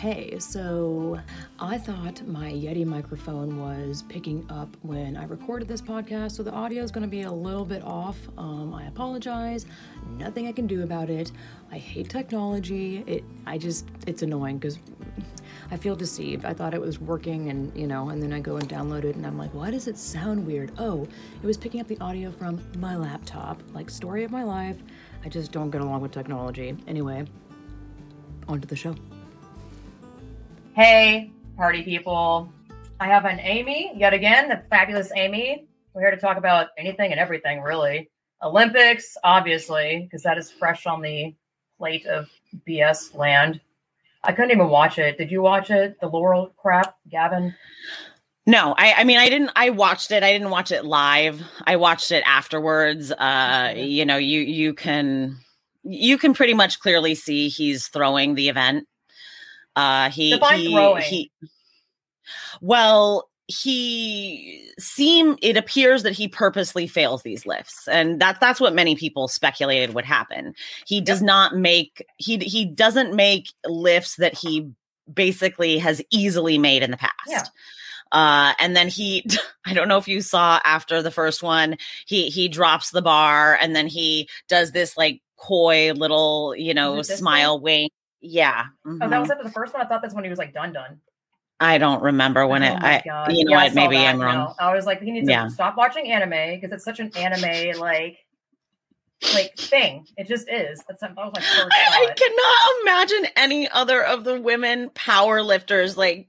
Hey, so I thought my Yeti microphone was picking up when I recorded this podcast, so the audio is going to be a little bit off. Um, I apologize. Nothing I can do about it. I hate technology. It, I just, it's annoying because I feel deceived. I thought it was working, and you know, and then I go and download it, and I'm like, why does it sound weird? Oh, it was picking up the audio from my laptop. Like story of my life. I just don't get along with technology. Anyway, on to the show. Hey, party people. I have an Amy yet again, the fabulous Amy. We're here to talk about anything and everything, really. Olympics, obviously, because that is fresh on the plate of BS land. I couldn't even watch it. Did you watch it? The Laurel crap, Gavin? No, I, I mean, I didn't, I watched it. I didn't watch it live. I watched it afterwards. Uh, you know, you, you can, you can pretty much clearly see he's throwing the event. Uh, he, he, he, well, he seem it appears that he purposely fails these lifts and that that's what many people speculated would happen. He does not make he he doesn't make lifts that he basically has easily made in the past. Yeah. uh and then he i don't know if you saw after the first one he he drops the bar and then he does this like coy little you know smile wink yeah Oh, that was after the first one. I thought that's when he was like done, done. i don't remember when oh it i God. you know Yeah, what maybe that, i'm wrong no. I was like, he needs to Yeah. stop watching anime because it's such an anime like like thing. It just is. That's that was my first I, I cannot imagine any other of the women power lifters like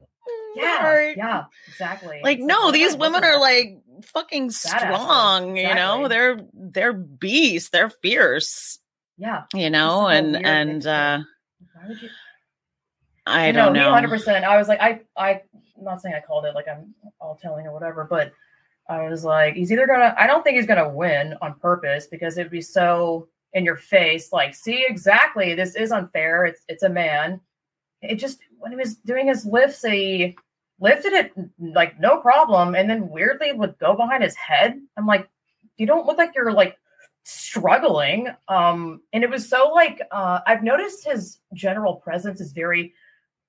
Yeah, are- yeah, exactly. like It's no what these women are like fucking strong you know they're they're beasts they're fierce yeah. you know and and uh Why would you? i You don't know, know hundred percent. I was like, I, I, I'm not saying I called it like I'm all telling or whatever, but I was like, he's either gonna. I don't think he's gonna win on purpose because it'd be so in your face. Like, see exactly, this is unfair. It's it's a man. It just when he was doing his lifts, he lifted it like no problem, and then weirdly would go behind his head. I'm like, you don't look like you're like struggling um and it was so like uh i've noticed his general presence is very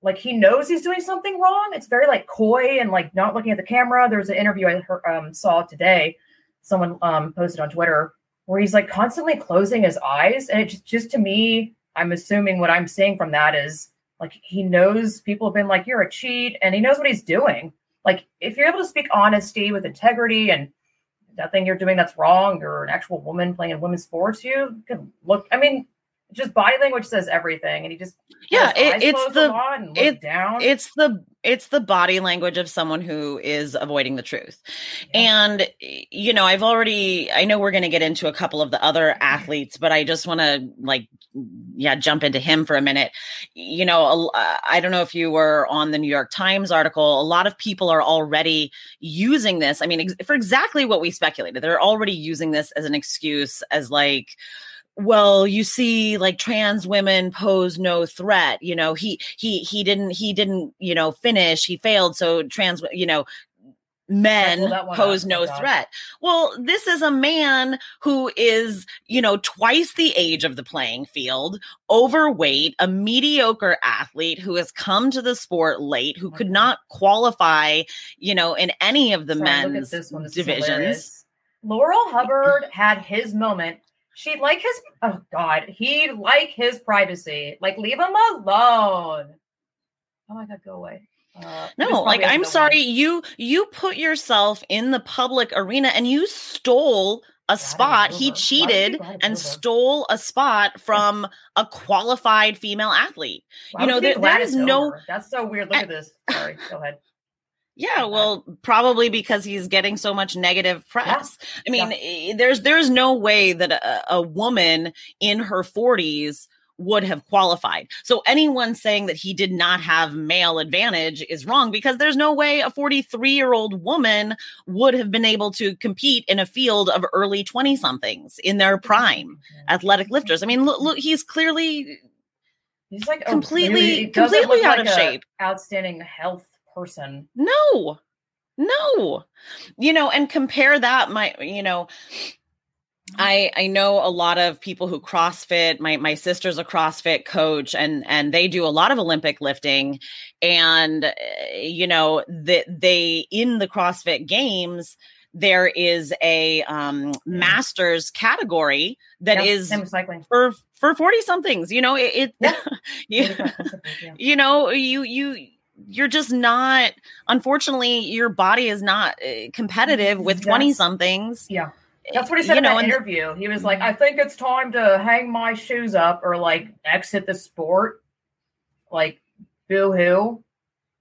like he knows he's doing something wrong. It's very like coy and like not looking at the camera. There's an interview i heard, um, saw today someone um posted on twitter where he's like constantly closing his eyes and it just, just to me i'm assuming what i'm seeing from that is like he knows people have been like you're a cheat and he knows what he's doing. Like if you're able to speak honesty with integrity and nothing you're doing that's wrong. You're an actual woman playing in women's sports. You can look. I mean, just body language says everything, and he just Yeah, it- it's the- it- down. it's the it's the body language of someone who is avoiding the truth Yeah. and you know i've already i know we're going to get into a couple of the other athletes but i just want to like yeah jump into him for a minute you know uh, i don't know if you were on the new york times article a lot of people are already using this i mean ex- for exactly what we speculated they're already using this as an excuse as like well you see like trans women pose no threat you know he he he didn't he didn't you know finish he failed so trans you know men pull that one pose oh no Oh, God. threat well this is a man who is you know twice the age of the playing field overweight a mediocre athlete who has come to the sport late who oh could not qualify you know in any of the Sorry, men's this one. This divisions. Laurel Hubbard had his moment. She like his oh god, he'd like his privacy. Like leave him alone. Oh my god, go away. Uh, No, like I'm sorry, one. you you put yourself in the public arena and you stole a spot. He Hoover. Why would you cheated and stole a spot from a qualified female athlete. Why you know, there- there is no- That's so weird. Look at this. Sorry, go ahead. Yeah, well, probably because he's getting so much negative press. I mean, Yeah. there's there's no way that a, a woman in her 40s would have qualified. So anyone saying that he did not have male advantage is wrong because there's no way a 43-year-old woman would have been able to compete in a field of early 20 somethings in their prime athletic lifters. I mean, look, look he's clearly He's like oh, completely- he doesn't completely out like of shape. Outstanding health person. No, no. You know, and compare that, my, you know, I I know a lot of people who CrossFit. My my sister's a CrossFit coach, and and they do a lot of Olympic lifting, and uh, you know that they in the CrossFit Games there is a um masters category that Yeah, is for for 40 somethings you know it, it Yeah. you, Yeah. you know you you you're just not unfortunately your body is not uh, competitive with 20 Yes. somethings Yeah. That's what he said you in know that interview. He was like, I think it's time to hang my shoes up or like exit the sport. Like, boo hoo.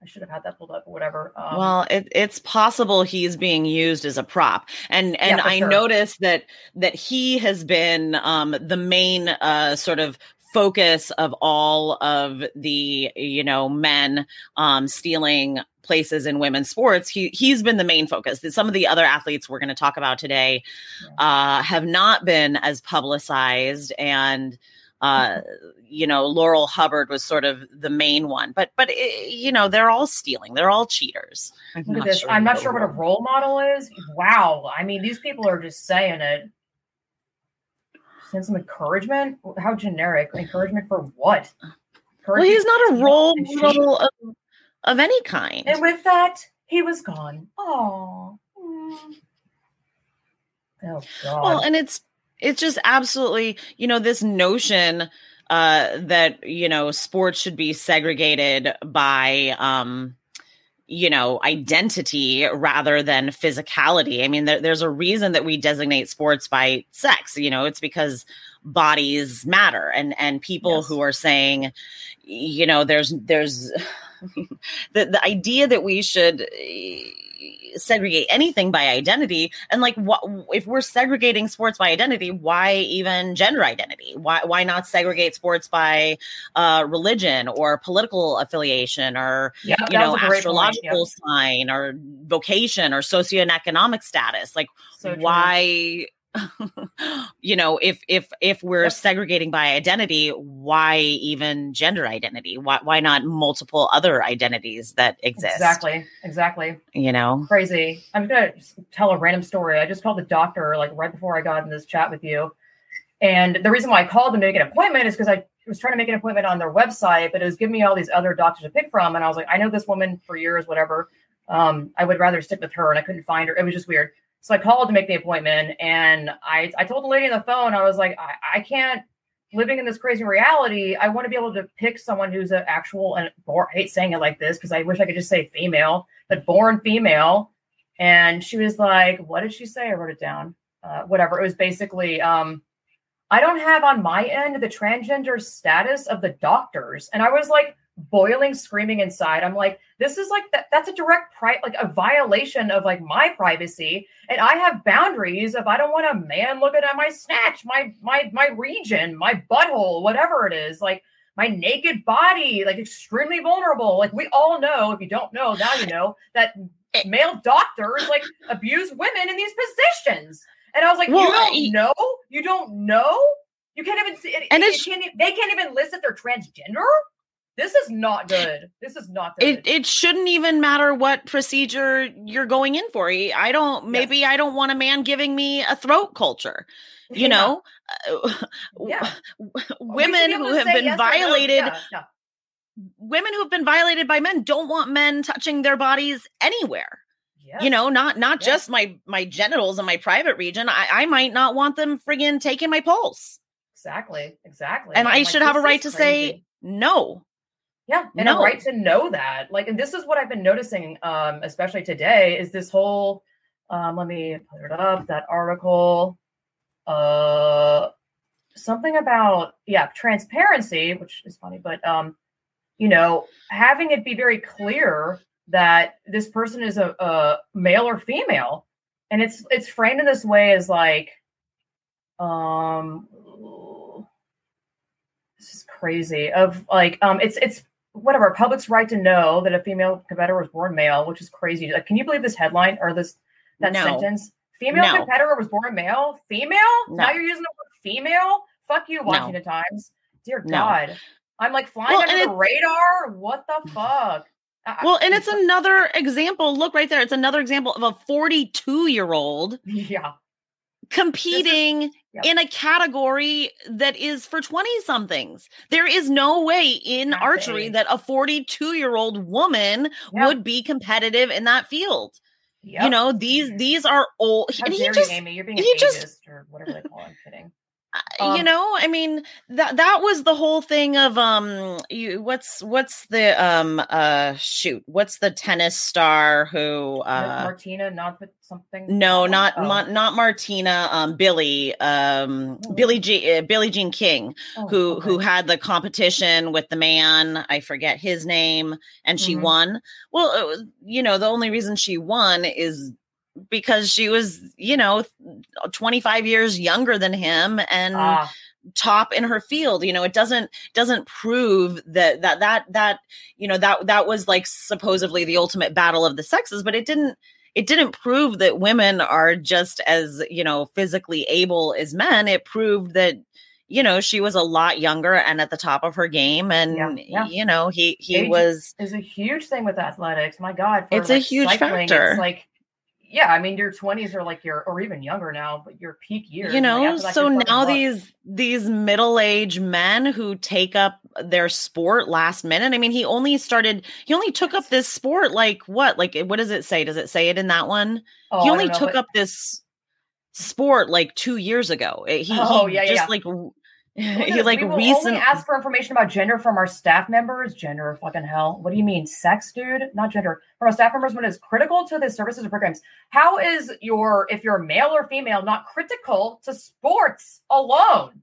I should have had that pulled up or whatever. Um, well it, it's possible he's being used as a prop and and for i sure. noticed that that he has been um the main uh sort of focus of all of the you know men um stealing places in women's sports he he's been the main focus some of the other athletes we're going to talk about today uh have not been as publicized and uh you know laurel hubbard was sort of the main one but but eh, you know they're all stealing they're all cheaters I'm Look at this. I'm not sure what a role model is. Wow. I mean, these people are just saying it. Send some encouragement. How generic. Encouragement for what? well he's not a role model of, of any kind And with that, he was gone. Oh. Oh God. well and it's it's just absolutely you know this notion uh that you know sports should be segregated by um you know identity rather than physicality i mean there, there's a reason that we designate sports by sex you know it's because bodies matter and and people Yes. who are saying you know there's there's the the idea that we should eh, segregate anything by identity and like what if we're segregating sports by identity why even gender identity why why not segregate sports by uh religion or political affiliation or yeah, you know was a great point. astrological sign or vocation or socioeconomic status like. So why you know if if if we're segregating by identity why even gender identity why why not multiple other identities that exist Exactly. Exactly. you know crazy. I'm gonna tell a random story. I just called the doctor like right before I got in this chat with you, and the reason why I called them to make an appointment is because I was trying to make an appointment on their website, but it was giving me all these other doctors to pick from, and I was like, I know this woman for years, whatever. Um, I would rather stick with her, and I couldn't find her. It was just weird. So I called to make the appointment, and I I told the lady on the phone, I was like, I, I can't living in this crazy reality. I want to be able to pick someone who's an actual and born, I hate saying it like this because I wish I could just say female, but born female. And she was like, What did she say? I wrote it down. Uh, whatever. It was basically, um, I don't have on my end the transgender status of the doctors. And I was like boiling, screaming inside. I'm like, this is like that that's a direct pri- like a violation of like my privacy. And I have boundaries if I don't want a man looking at my snatch, my my my region, my butthole, whatever it is, like my naked body, like extremely vulnerable. Like we all know, if you don't know, now you know that Eh. male doctors like abuse women in these positions. And I was like, Well, you don't I- know? You don't know? You can't even see it. And it it's- can't, they can't even list that they're transgender. This is not good. This is not good. it it shouldn't even matter what procedure you're going in for i don't maybe i don't want a man giving me a throat culture you Yeah. know Uh, Yeah. We should be women who have been yes or no. violated Yeah, women who have been violated by men don't want men touching their bodies anywhere Yes. you know not not Yeah. just my my genitals in my private region i i might not want them friggin taking my pulse exactly, exactly. and I'm i should have a right to say no Yeah, and No. a right to know that. Like, and this is what I've been noticing, um, especially today, is this whole. Um, let me put it up. That article, uh, something about yeah, transparency, which is funny, but um, you know, having it be very clear that this person is a, a male or female, and it's it's framed in this way as like, um, this is crazy. Of like, um, it's it's whatever public's right to know that a female competitor was born male, which is crazy. Like, can you believe this headline or this that No. sentence? Female No. competitor was born male. Female? No. Now you're using the word female? Fuck you, Washington Times. Dear. God. I'm like flying Well, under the radar. What the fuck? Well and it's another example look right there it's another example of a 42 year old yeah. Competing Yep. in a category that is for 20 somethings. There is no way in Not the archery that a 42 year old woman Yep. would be competitive in that field. Yep. You know, these these are old How and he just you, Amy? You're being he just- or whatever they call it. I'm kidding. Uh, you Um, know i mean that that was the whole thing of um you what's what's the um uh shoot what's the tennis star who uh Martina, not something. no not Oh. Ma- not martina um billy um Oh. billy G- uh, billie jean king Oh, who okay. who had the competition with the man i forget his name and she Mhm. won well uh, you know the only reason she won is because she was you know 25 years younger than him and Ah, top in her field you know it doesn't doesn't prove that that that that you know that that was like supposedly the ultimate battle of the sexes but it didn't it didn't prove that women are just as you know physically able as men it proved that you know she was a lot younger and at the top of her game and Yeah, yeah. you know he he Age was is a huge thing with athletics. My God, for, It's a huge cycling, factor. It's like, yeah, I mean, your 20s are like your, or even younger now, but your peak years. you and, like, know so now these these middle-aged men who take up their sport last minute i mean he only started he only took up this sport like what like what does it say does it say it in that one Oh, he only know, took but- up this sport like two years ago Eh, he, Oh, he yeah, just yeah. like he like we will recent only ask for information about gender from our staff members. Gender, fucking hell. What do you mean, sex, dude? Not gender. From our staff members when it's critical to the services or programs. How is your if you're male or female not critical to sports alone?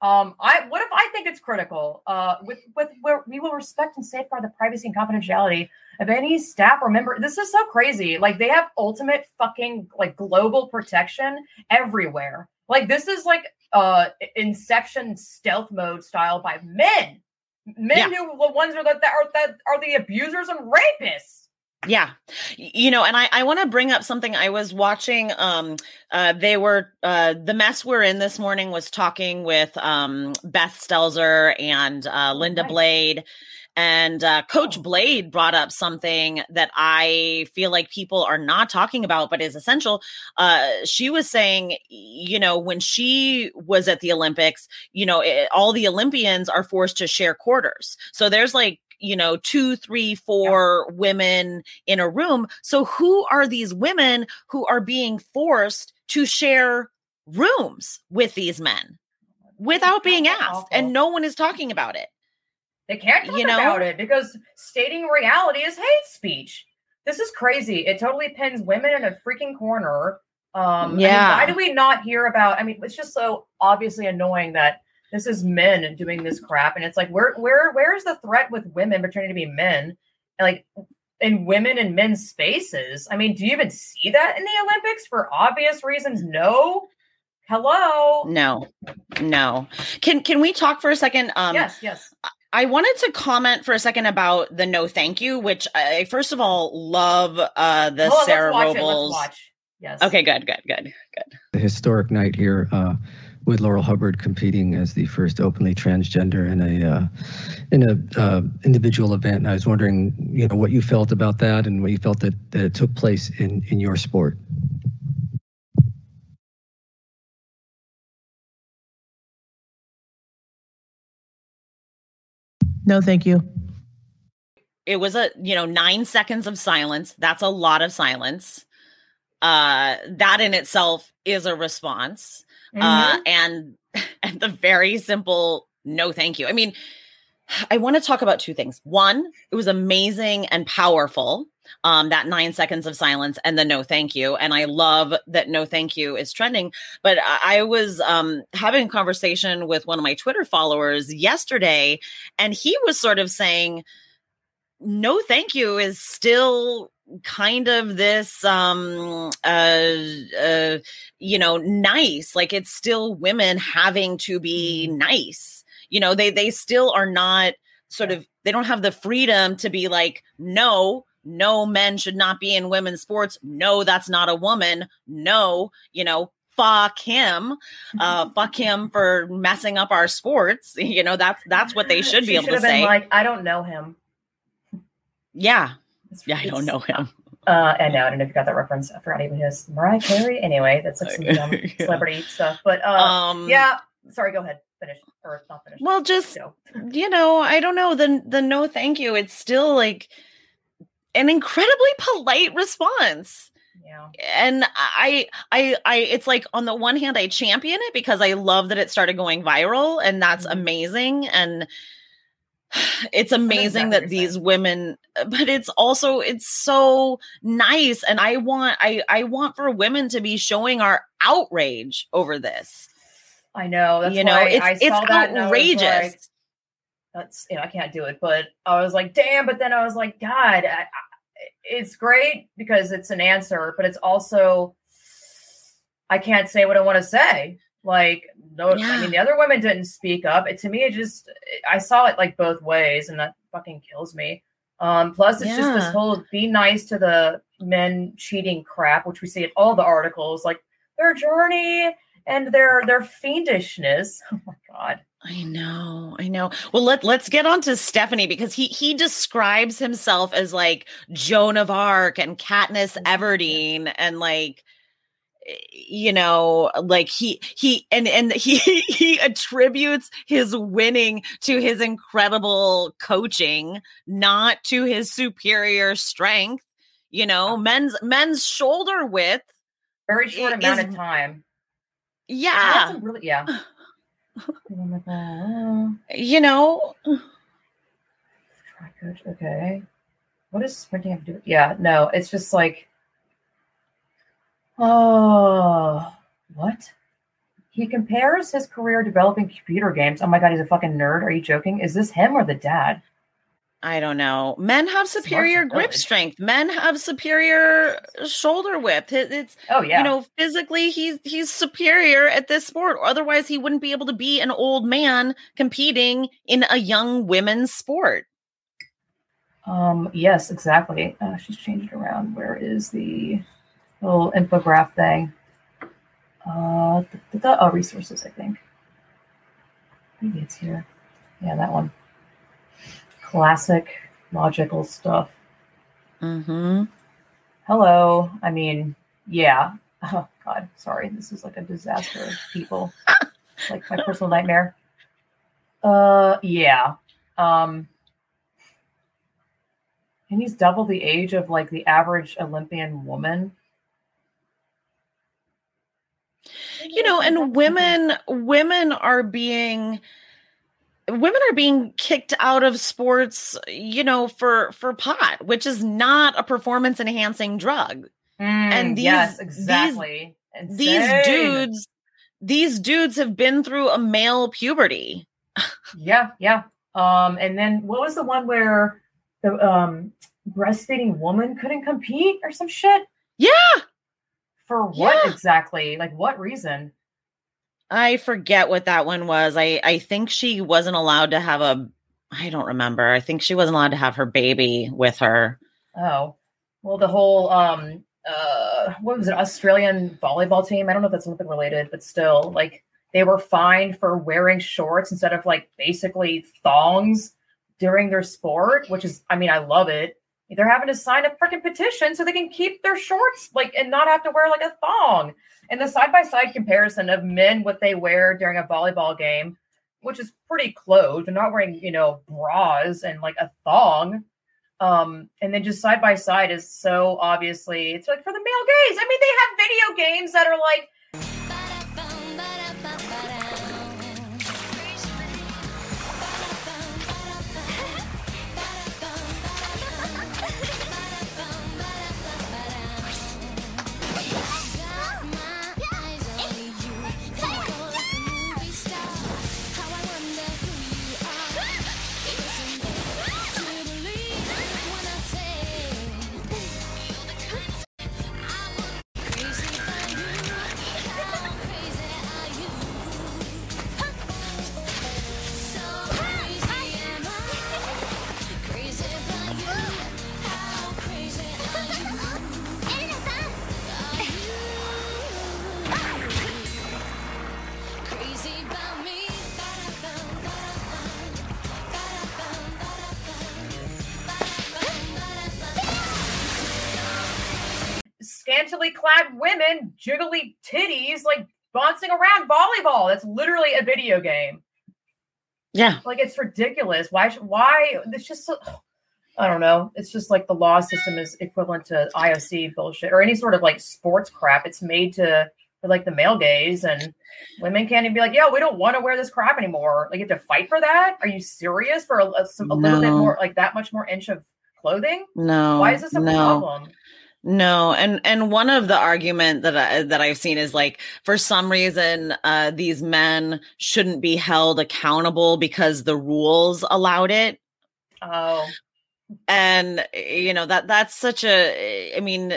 Um, I what if I think it's critical? Uh, with with where we will respect and safeguard the privacy and confidentiality of any staff or member. This is so crazy. Like they have ultimate fucking like global protection everywhere. Like this is like uh inception stealth mode style by men. Men Yeah. who the ones are that, that are that are the abusers and rapists. Yeah. You know, and I, I want to bring up something I was watching. Um, uh, they were, uh, the mess we're in this morning was talking with, um, Beth Stelzer and, uh, Linda nice. Blade. And, uh, Coach Oh. Blade brought up something that I feel like people are not talking about, but is essential. Uh, she was saying, you know, when she was at the Olympics, you know, it, all the Olympians are forced to share quarters. So there's like, you know, two, three, four women in a room. So who are these women who are being forced to share rooms with these men without being asked? And no one is talking about it. They can't talk You know? about it because stating reality is hate speech. This is crazy. It totally pins women in a freaking corner. Um, I mean, Yeah. why do we not hear about? I mean, it's just so obviously annoying that this is men doing this crap, and it's like, where, where, where's the threat with women pretending to be men, like in women and men's spaces? I mean, do you even see that in the Olympics for obvious reasons? No. Hello. No, no. Can can we talk for a second? Um, yes. Yes. I wanted to comment for a second about the no thank you, which I first of all love uh the Well, Sarah let's watch it. Robles. Let's watch. Yes. Okay, good, good, good, good. a historic night here uh, with Laurel Hubbard competing as the first openly transgender in a uh, in a uh, individual event. And I was wondering, you know, what you felt about that and what you felt that, that it took place in in your sport. No, thank you. it was a you know nine seconds of silence. That's a lot of silence. Uh that in itself is a response. Uh Mhm. and and the very simple no thank you. I mean i want to talk about two things. One it was amazing and powerful um that nine seconds of silence and the no thank you. And i love that no thank you is trending. But i, I was um having a conversation with one of my twitter followers yesterday and he was sort of saying no thank you is still kind of this um uh uh you know nice. Like it's still women having to be nice. You know they they still are not sort of they don't have the freedom to be like no no men should not be in women's sports no that's not a woman no you know fuck him uh fuck him for messing up our sports you know that's that's what they should be able to have been say Like, I don't know him. yeah It's- yeah i don't know him Uh, and no, I don't know if you got that reference. I forgot even his Mariah Carey. Anyway, that's like some dumb Yeah. celebrity stuff. But uh, um yeah, sorry. Go ahead. Finish or not finish. well just Go. you know i don't know the the no thank you it's still like an incredibly polite response Yeah. and i i i it's like on the one hand i champion it because i love that it started going viral and that's Mhm. amazing and it's amazing that these women but it's also it's so nice and i want i i want for women to be showing our outrage over this I know. That's you know it's I it's saw that and I was outrageous like, that's you know I can't do it. But I was like, damn. But then I was like, God, I, I, it's great because it's an answer, but it's also I can't say what I want to say. Like no, I mean the other women didn't speak up. It to me, it just I saw it like both ways, and that fucking kills me. Um, plus, it's just this whole be nice to the men cheating crap, which we see in all the articles, like their journey and their their fiendishness. Oh my god. I know, I know. Well, let let's get on to Stephanie because he he describes himself as like Joan of Arc and Katniss Yeah. Everdeen and like eh, you know like he he and and he he attributes his winning to his incredible coaching not to his superior strength you know men's men's shoulder width Very short amount is- of time. That's yeah a really yeah. And I'm like, oh, you know okay. What does sprinting have to do? Yeah, no, it's just like, oh, what? He compares his career developing computer games. Oh my god, he's a fucking nerd. Are you joking? Is this him or the dad? I don't know. Men have superior grip strength. Men have superior shoulder width. It- It's Oh yeah, you know physically he's he's superior at this sport. Otherwise, he wouldn't be able to be an old man competing in a young women's sport. Um, yes, exactly. Uh, she's changed it around. Where is the little infograph thing? Uh, the, the, the- oh, resources, I think. Maybe it's here. Yeah, that one. Classic logical stuff. Mm-hmm. Hello. I mean, yeah. Oh, God, sorry. This is like a disaster of people. like my personal nightmare. Uh, yeah. Um, and he's double the age of like the average Olympian woman. You know, and women women are being women are being kicked out of sports, you know, for for pot, which is not a performance enhancing drug. and these- yes, exactly. these Insane. dudes these dudes have been through a male puberty Yeah, yeah. Um, and then what was the one where the um breastfeeding woman couldn't compete or some shit? yeah For what Yeah. exactly? Like what reason? I forget what that one was i i think she wasn't allowed to have a i don't remember i think she wasn't allowed to have her baby with her Oh, well, the whole um uh what was it? Australian volleyball team. I don't know if that's something related, but still, like they were fined for wearing shorts instead of like basically thongs during their sport, which is, I mean, I love it. They're having to sign a freaking petition so they can keep their shorts like and not have to wear like a thong. And the side by side comparison of men what they wear during a volleyball game, which is pretty close. They're not wearing, you know, bras and like a thong um and then just side by side is so obviously it's like for the male gaze i mean they have video games that are like scantily clad women, jiggly titties, like bouncing around volleyball. That's literally a video game. Yeah. Like it's ridiculous. Why? Why? It's just. So, I don't know. It's just like the law system is equivalent to IOC bullshit or any sort of like sports crap. It's made to for like the male gaze and women can't even be like, yeah, we don't want to wear this crap anymore. Like you have to fight for that. Are you serious for a, a, some, a little bit more, like that much more inch of clothing? No. Why is this a no. problem? No, and and one of the argument that I, that I've seen is like for some reason uh, these men shouldn't be held accountable because the rules allowed it, Oh, and you know that that's such a. I mean,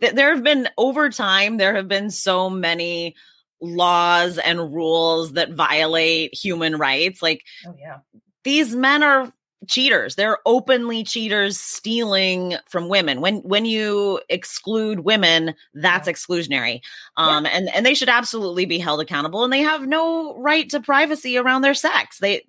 th- there have been over time there have been so many laws and rules that violate human rights. Like oh yeah. these men are cheaters they're openly cheaters stealing from women when when you exclude women that's exclusionary um and and they should absolutely be held accountable and they have no right to privacy around their sex they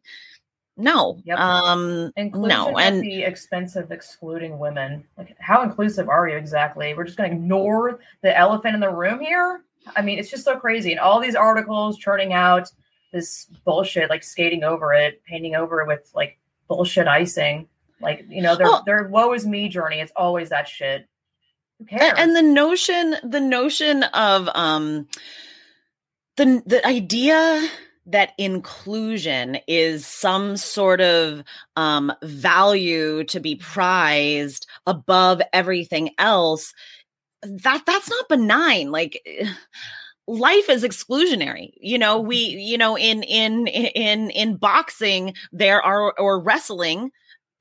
no Yep. um Inclusion no and the expense of excluding women. Like, how inclusive are you exactly? We're just going to ignore the elephant in the room here. I mean, it's just so crazy. And all these articles churning out this bullshit, like skating over it, painting over it with like bullshit icing. Like, you know, their Well- their woe is me journey. It's always that shit. Who cares? and the notion the notion of um the the idea that inclusion is some sort of um value to be prized above everything else that that's not benign like life is exclusionary you know we you know in in in in boxing there are or wrestling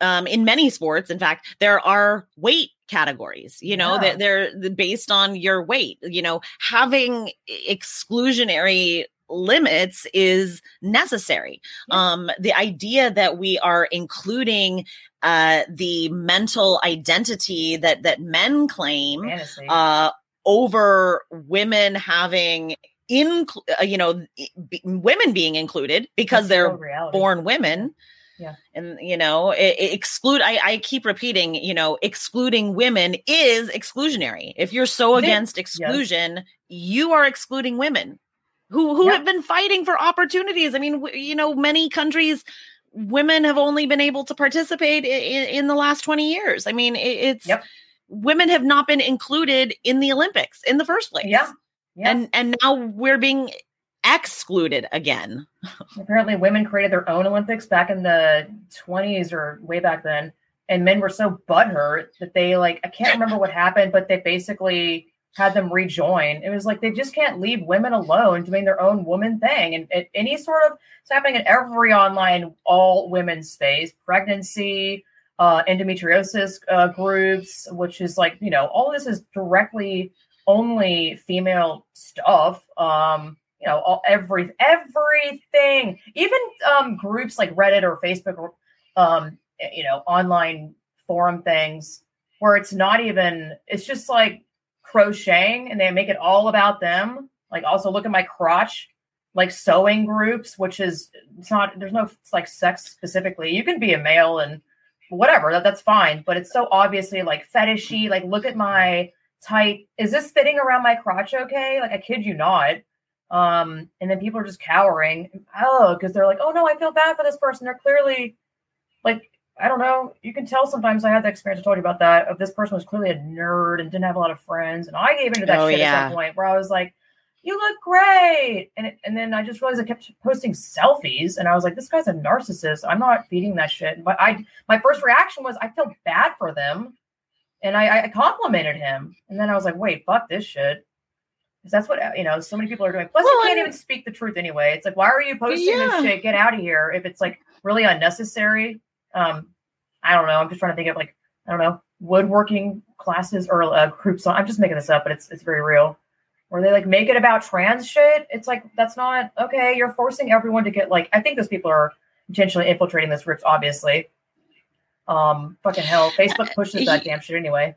um in many sports in fact there are weight categories you know Yeah. that they're, they're based on your weight you know having exclusionary limits is necessary Yeah. um the idea that we are including uh the mental identity that that men claim fantasy. uh over women having in uh, you know b- women being included because That's they're born women. Yeah. and you know it, it exclude I, I keep repeating you know excluding women is exclusionary. If you're so against exclusion you are excluding women who who Yep. have been fighting for opportunities. I mean w- you know many countries women have only been able to participate in, in the last 20 years. I mean it, it's Yep. Women have not been included in the olympics in the first place Yeah. Yeah. and and now we're being excluded again Apparently, women created their own Olympics back in the 20s or way back then. And men were so butthurt that they, like, I can't remember what happened, but they basically had them rejoin. It was like they just can't leave women alone doing their own woman thing. And it, any sort of, it's happening in every online, all women space, pregnancy, uh, endometriosis uh, groups, which is like, you know, all this is directly only female stuff. Um, you know, all every everything, even um groups like Reddit or Facebook or um you know, online forum things where it's not even it's just like crocheting and they make it all about them. Like also look at my crotch, like sewing groups, which is it's not there's no it's like sex specifically. You can be a male and whatever, that, that's fine, but it's so obviously like fetishy. Like look at my tight is this fitting around my crotch okay? Like I kid you not. Um, and then people are just cowering. Oh, because they're like, oh no, I feel bad for this person. They're clearly like, I don't know. You can tell sometimes I had the experience I told you about that of this person was clearly a nerd and didn't have a lot of friends. And I gave into that Oh, shit at some point where I was like, you look great. And it, and then I just realized I kept posting selfies and I was like, this guy's a narcissist. I'm not feeding that shit. But I my first reaction was I feel bad for them. And I, I complimented him. And then I was like, wait, fuck this shit. Because that's what you know. So many people are doing. Plus, Well, you can't and- even speak the truth anyway. It's like, why are you posting Yeah. this shit? Get out of here! If it's like really unnecessary. Um, I don't know. I'm just trying to think of like I don't know woodworking classes or uh, groups. I'm just making this up, but it's it's very real. Where they like make it about trans shit. It's like that's not okay. You're forcing everyone to get like. I think those people are intentionally infiltrating those groups. Obviously. Um, fucking hell. Facebook pushes that damn shit anyway.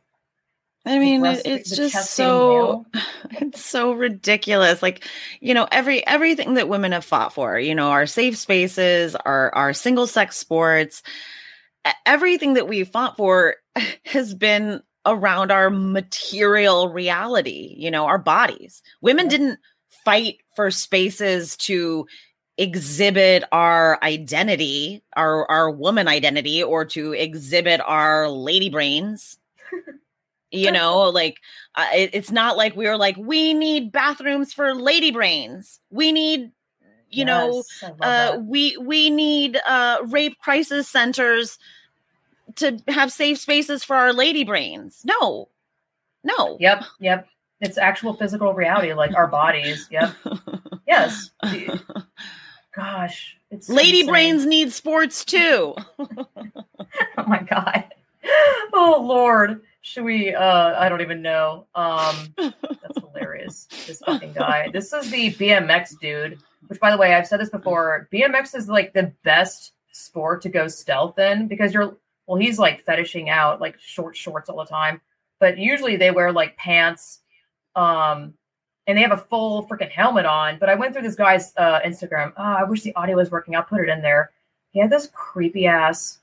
I mean, it, it's just so it's so ridiculous. Like, you know, every everything that women have fought for, you know, our safe spaces, our our single sex sports, everything that we've fought for has been around our material reality, you know, our bodies. Women didn't fight for spaces to exhibit our identity, our our woman identity or to exhibit our lady brains. you know, like uh, it, it's not like we were like we need bathrooms for lady brains. We need you know Yes, love uh, we we need uh, rape crisis centers to have safe spaces for our lady brains. No, no. Yep, yep. It's actual physical reality, like our bodies. Yep. Yes. Gosh, it's lady insane. brains need sports too. Oh my god. Oh lord. Should we uh I don't even know. Um that's hilarious. This fucking guy. This is the BMX dude, which by the way, I've said this before. BMX is like the best sport to go stealth in because you're well, he's like fetishing out like short shorts all the time. But usually they wear like pants, um, and they have a full freaking helmet on. But I went through this guy's uh Instagram. Oh, I wish the audio was working. I'll put it in there. He had this creepy ass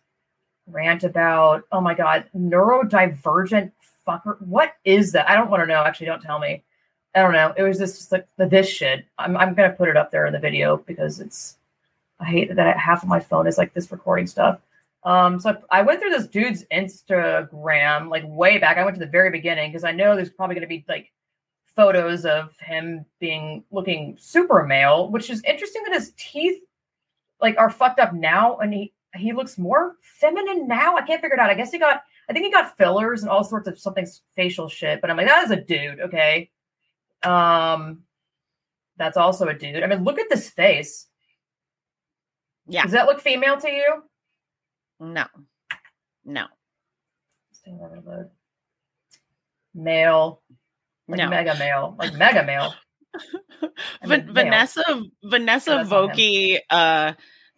rant about oh my god neurodivergent fucker what is that i don't want to know actually don't tell me i don't know it was just, just like this shit I'm, I'm gonna put it up there in the video because it's i hate that half of my phone is like this recording stuff um so i went through this dude's instagram like way back i went to the very beginning because i know there's probably gonna be like photos of him being looking super male which is interesting that his teeth like are fucked up now and he he looks more feminine now. I can't figure it out. I guess he got, I think he got fillers and all sorts of something facial shit. But I'm like, that is a dude, okay. Um, that's also a dude. I mean, look at this face. Yeah. Does that look female to you? No, no, Stay on the load. Male, like no. mega male, like mega male. I mean, male. Vanessa Vanessa that's not him. Vokey uh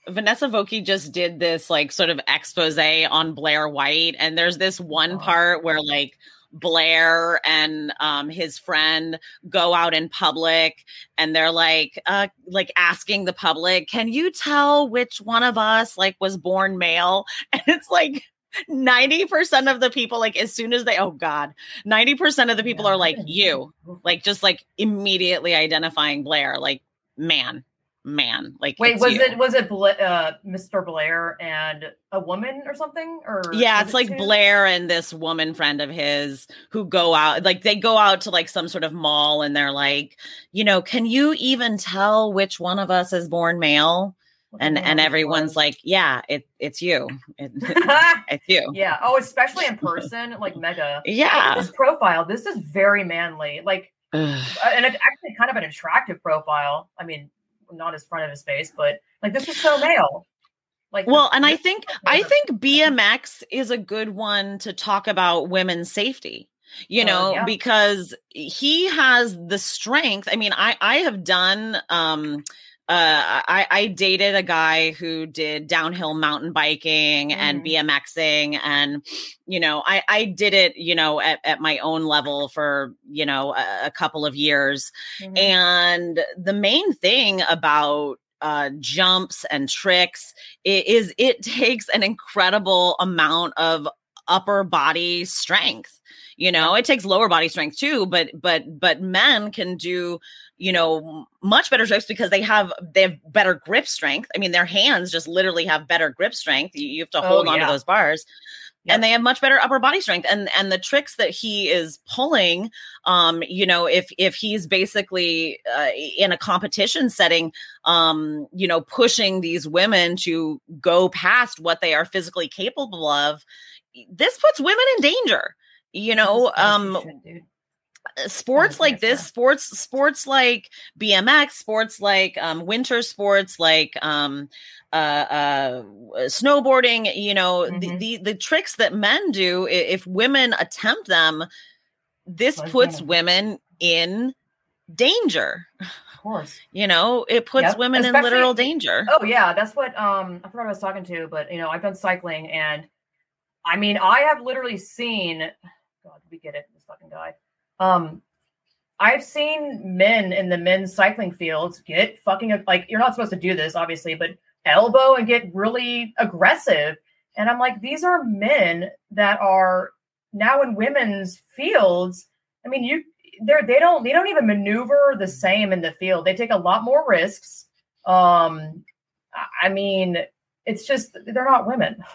Vanessa Vokey just did this like sort of expose on Blair White and there's this one Oh. part where like Blair and um his friend go out in public and they're like uh like asking the public can you tell which one of us like was born male and it's like 90% of the people like as soon as they oh god 90% of the people Yeah. are like you like just like immediately identifying Blair, like man, man, like Wait, was you. it was it Bla- uh, Mr. Blair and a woman or something? Or Yeah, it's it like two? Blair and this woman friend of his who go out, like they go out to like some sort of mall and they're like, you know, can you even tell which one of us is born male? And and everyone's like, yeah, it it's you, It- it's you. yeah. Oh, especially in person, like mega. Yeah. this profile. This is very manly. Like, uh, and it's actually kind of an attractive profile. I mean, not his front of his face, but like this is so male. Like, Well, this- and I think I think BMX is a good one to talk about women's safety. You Uh, know, yeah. because he has the strength. I mean, I I have done um uh I I dated a guy who did downhill mountain biking and Mhm. BMXing and you know, I I did it, you know, at at my own level for, you know, a, a couple of years Mhm. and the main thing about uh, jumps and tricks is it takes an incredible amount of upper body strength you know it takes lower body strength too but but but men can do you know much better tricks because they have they have better grip strength i mean their hands just literally have better grip strength you, you have to Oh, hold on yeah. to those bars Yep. and they have much better upper body strength and and the tricks that he is pulling um you know if if he's basically uh, in a competition setting um you know pushing these women to go past what they are physically capable of this puts women in danger you know um crazy shit, dude. Sports like this sports sports like bmx sports like um winter sports like um uh uh snowboarding you know the, Mhm. the the tricks that men do if women attempt them this Well, puts yeah. women in danger Of course. you know it puts Yep, women in literal danger Oh yeah, that's what um I forgot I was talking to, but you know, I've done cycling and I mean I have literally seen God, we get it, this fucking guy. Um I've seen men in the men's cycling fields get fucking like you're not supposed to do this, obviously, but elbow and get really aggressive. And I'm like, these are men that are now in women's fields, I mean, you they're they don't they don't even maneuver the same in the field. They take a lot more risks. Um, I mean, it's just they're not women.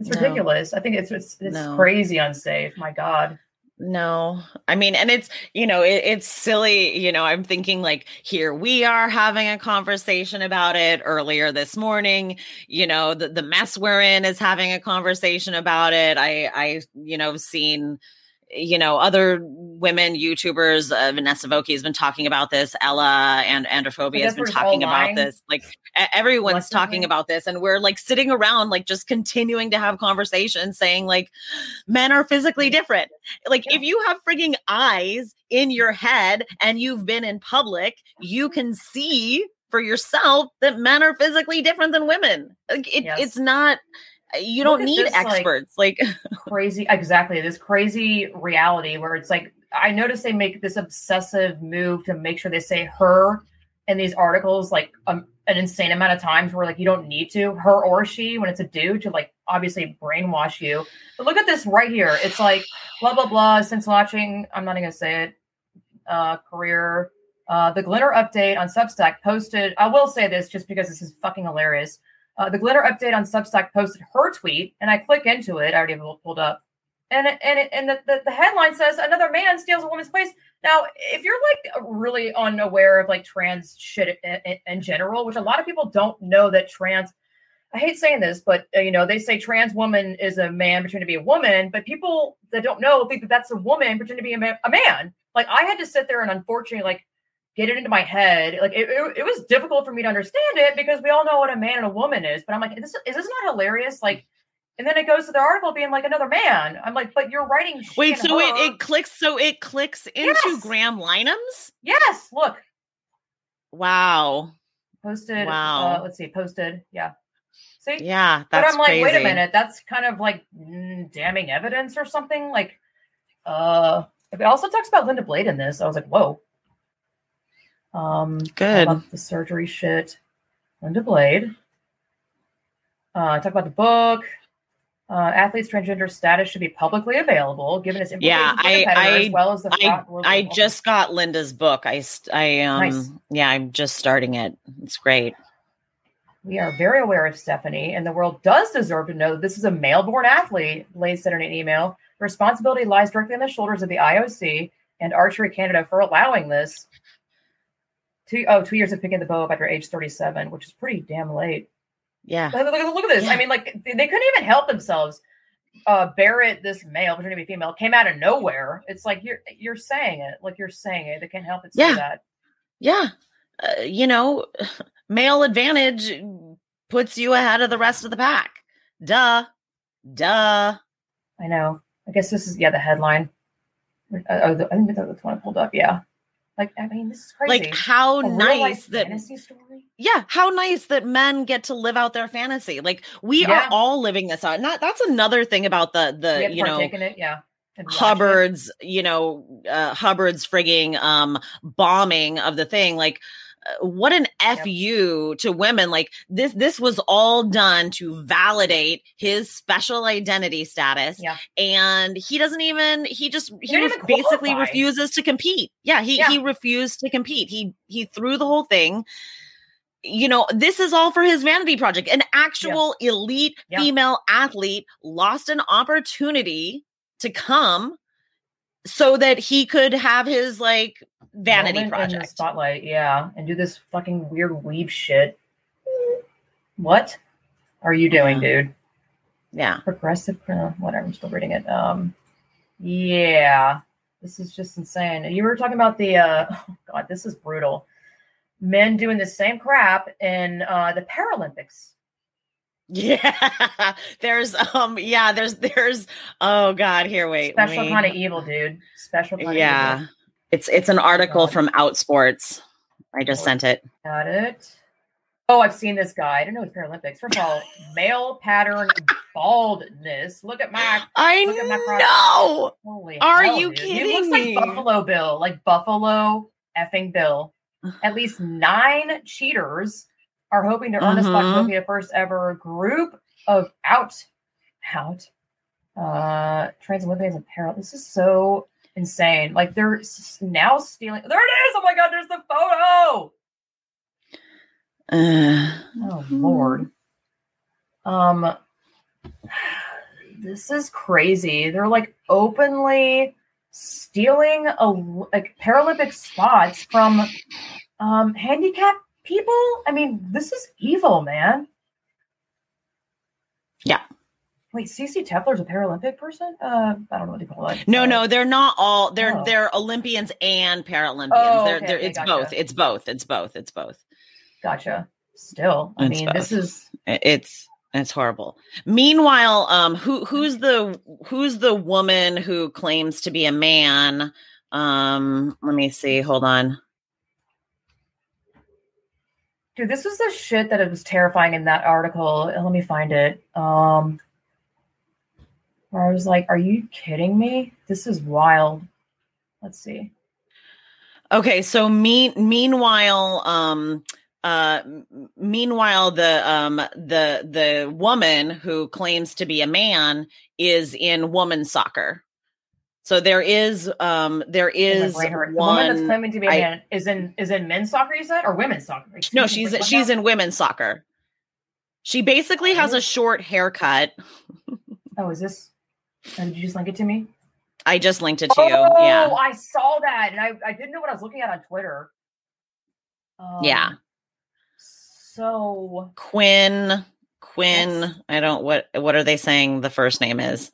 it's No. ridiculous. I think it's it's it's No. crazy unsafe. My God. No, I mean, and it's, you know, it, it's silly. You know, I'm thinking like, here we are having a conversation about it earlier this morning. You know, the, the mess we're in is having a conversation about it. I, I, you know, seen, you know, other women YouTubers, uh, Vanessa Voki has been talking about this. Ella and Androphobia has been we're just all talking about this. Like everyone's talking about this, and we're like sitting around, like just continuing to have conversations, saying like, men are physically different. Like Yeah. if you have frigging eyes in your head and you've been in public, you can see for yourself that men are physically different than women. Like it, Yes. it's not. You don't need this, experts. Like, crazy exactly this crazy reality where it's like i notice they make this obsessive move to make sure they say her in these articles like um, an insane amount of times where like you don't need to her or she when it's a dude to like obviously brainwash you but look at this right here it's like blah blah blah since launching i'm not even gonna say it uh career uh the glitter update on substack posted i will say this just because this is fucking hilarious uh, the glitter update on Substack posted her tweet, and I click into it. I already have it pulled up, and and and the, the, the headline says another man steals a woman's place. Now, if you're like really unaware of like trans shit in, in, in general, which a lot of people don't know that trans. I hate saying this, but uh, you know they say trans woman is a man pretending to be a woman, but people that don't know think that that's a woman pretending to be a man. A man. Like I had to sit there and unfortunately like get it into my head. Like it, it, it was difficult for me to understand it because we all know what a man and a woman is. But I'm like, is this, is this not hilarious? Like, and then it goes to the article being like another man. I'm like, but you're writing. wait, so it, it clicks. So it clicks into Yes. Graham Linehan's. yes, look, Wow. posted. Wow. Uh, let's see, posted. Yeah. See, Yeah, but I'm like, crazy. wait a minute, that's kind of like mm, damning evidence or something. Like, uh, it also talks about Linda Blade in this. I was like, whoa. Um, Good. About the surgery shit. Linda Blade. Uh, talk about the book. Uh, athletes' transgender status should be publicly available, given its implications Yeah, I- I- as well as the I I just got Linda's book. I I um Nice. yeah, I'm just starting it. It's great. We are very aware of Stephanie, and the world does deserve to know that this is a male born athlete, Blade said in an email. Responsibility lies directly on the shoulders of the IOC and Archery Canada for allowing this. Two, oh, two years of picking the bow up after age 37, which is pretty damn late. Yeah. Look, look, look at this. Yeah. I mean, like, they couldn't even help themselves. Uh, Barrett, this male, pretending to be female, came out of nowhere. It's like you're you're saying it, like you're saying it. They can't help it Yeah. that. Yeah. Uh, you know, male advantage puts you ahead of the rest of the pack. Duh. Duh. I know. I guess this is yeah the headline. Uh, oh, the, I think that's the one I pulled up. Yeah, like I mean, this is crazy. Like how nice that fantasy story. yeah, how nice that men get to live out their fantasy. Like we Yeah. are all living this out. Not that's another thing about the the you know it. Yeah, it. Hubbard's, you know, uh, Hubbard's frigging um, bombing of the thing. Like, what an fu to women! Like this, this was all done to validate his special identity status. Yeah. and he doesn't even. He just he, ref- basically refuses to compete. Yeah, he Yeah. he refused to compete. He he threw the whole thing. You know, this is all for his vanity project. An actual elite Yeah. female athlete lost an opportunity to come so that he could have his like vanity Moment in the project. spotlight. Yeah, and do this fucking weird weave shit. What are you doing, dude? Yeah. Progressive criminal. Whatever. I'm still reading it. Um, yeah, this is just insane. You were talking about the. uh Oh God, this is brutal. Men doing the same crap in uh the Paralympics. Yeah. there's um yeah, there's there's oh god, here wait. Special kind of evil, dude. Special kind of Yeah. evil. It's it's an article from Outsports. I just sent it. Got it. Oh, I've seen this guy. I don't know it was Paralympics. First of all, male pattern baldness. Look at my I Look at my know. holy. Are hell, you dude. kidding He looks me? like Buffalo Bill, like Buffalo effing Bill. At least nine cheaters are hoping to earn a spot to be the first ever group of out, out. Uh, trans Olympians and para. This is so insane. Like they're now stealing. There it is. Oh my god, there's the photo. Uh, Oh lord. Um this is crazy. They're like openly stealing a like Paralympic spots from um handicapped people. I mean, this is evil, man. Yeah. Wait, CC Telfer's a Paralympic person? Uh I don't know what to call that. no, Uh, no, they're not all. They're Oh. they're Olympians and Paralympians. Oh, they're they're okay, it's gotcha. both. It's both. It's both. It's both. Gotcha. Still, I It's mean, this is It's it's horrible. Meanwhile, um, who who's the who's the woman who claims to be a man? Um, let me see. Hold on. Dude, this was the shit that it was terrifying in that article. Let me find it. Um, where I was like, "Are you kidding me? This is wild." Let's see. Okay, so mean meanwhile, um, uh, meanwhile, the um the the woman who claims to be a man is in women's soccer. So there is um there is. The woman that's claiming to be a I- man is in is in men's soccer. You said or women's soccer? Excuse No, she's one she's in women's soccer. She basically has a short haircut. Oh, is this? Oh, did you just link it to me? I just linked it to you. Oh, Yeah. I saw that, and I, I didn't know what I was looking at on Twitter. Um, Yeah. So Quinn Quinn, Yes. I don't what what are they saying the first name is?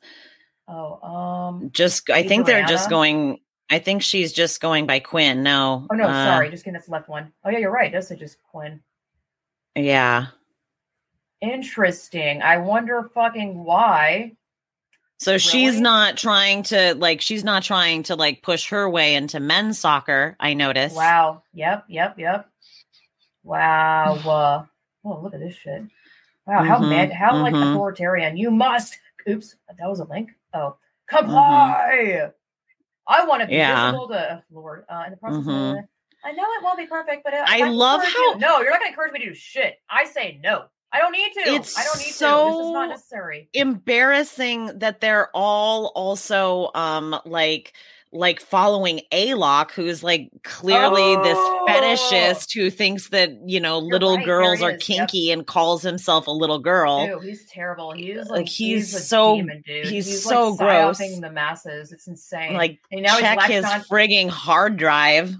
Oh, um. Just I think they're just going I think she's just going by Quinn. No. Oh no, uh, sorry. Just kidding. That's left one. Oh yeah, you're right. Say just Quinn. Yeah. Interesting. I wonder fucking why. So she's not trying to like she's not trying to like push her way into men's soccer, I noticed. Wow. Yep. Yep. Yep. Wow. Uh, oh, look at this shit. Wow. How Mhm, mad? How like mhm. authoritarian? You must. Oops. That was a link. Oh, comply. I want to be Mm-hmm. Yeah. visible to Lord. Uh, in the process. Mhm. Of, I know it won't be perfect, but uh, I love encourage how- you- no, you're not going to encourage me to do shit. I say no. I don't need to. It's I don't need to. This is so- not necessary. Embarrassing that they're all also um like like following Alok, who's like clearly Oh. this fetishist who thinks that you know little right, girls are is, yep. kinky and calls himself a little girl. Dude, he's terrible. He's like, Like, he's, he's so- demon, dude. he's like, so gross. psyoping the masses. It's insane. Like and now he's check latched his on. frigging hard drive.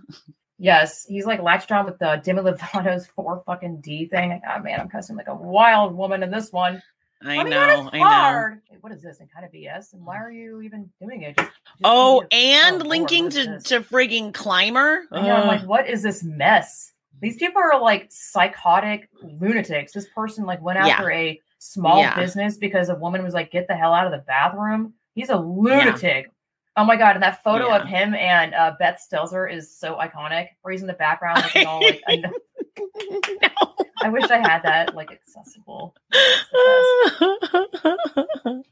Yes, he's like latched on with the Demi Lovato's four fucking D thing. Oh man, I'm cussing like a wild woman in this one. I mean, know, I know. Wait, what is this? And kind of BS. And why are you even doing it? Just, just Oh, and oh, linking to this? to frigging climber. Know, I'm like, what is this mess? These people are like psychotic lunatics. This person like went Yeah. after a small Yeah. business because a woman was like, get the hell out of the bathroom. He's a lunatic. Oh my god! And that photo of him and uh, Beth Stelzer is so iconic. Where he's in the background looking all like. I, No. I wish I had that like accessible.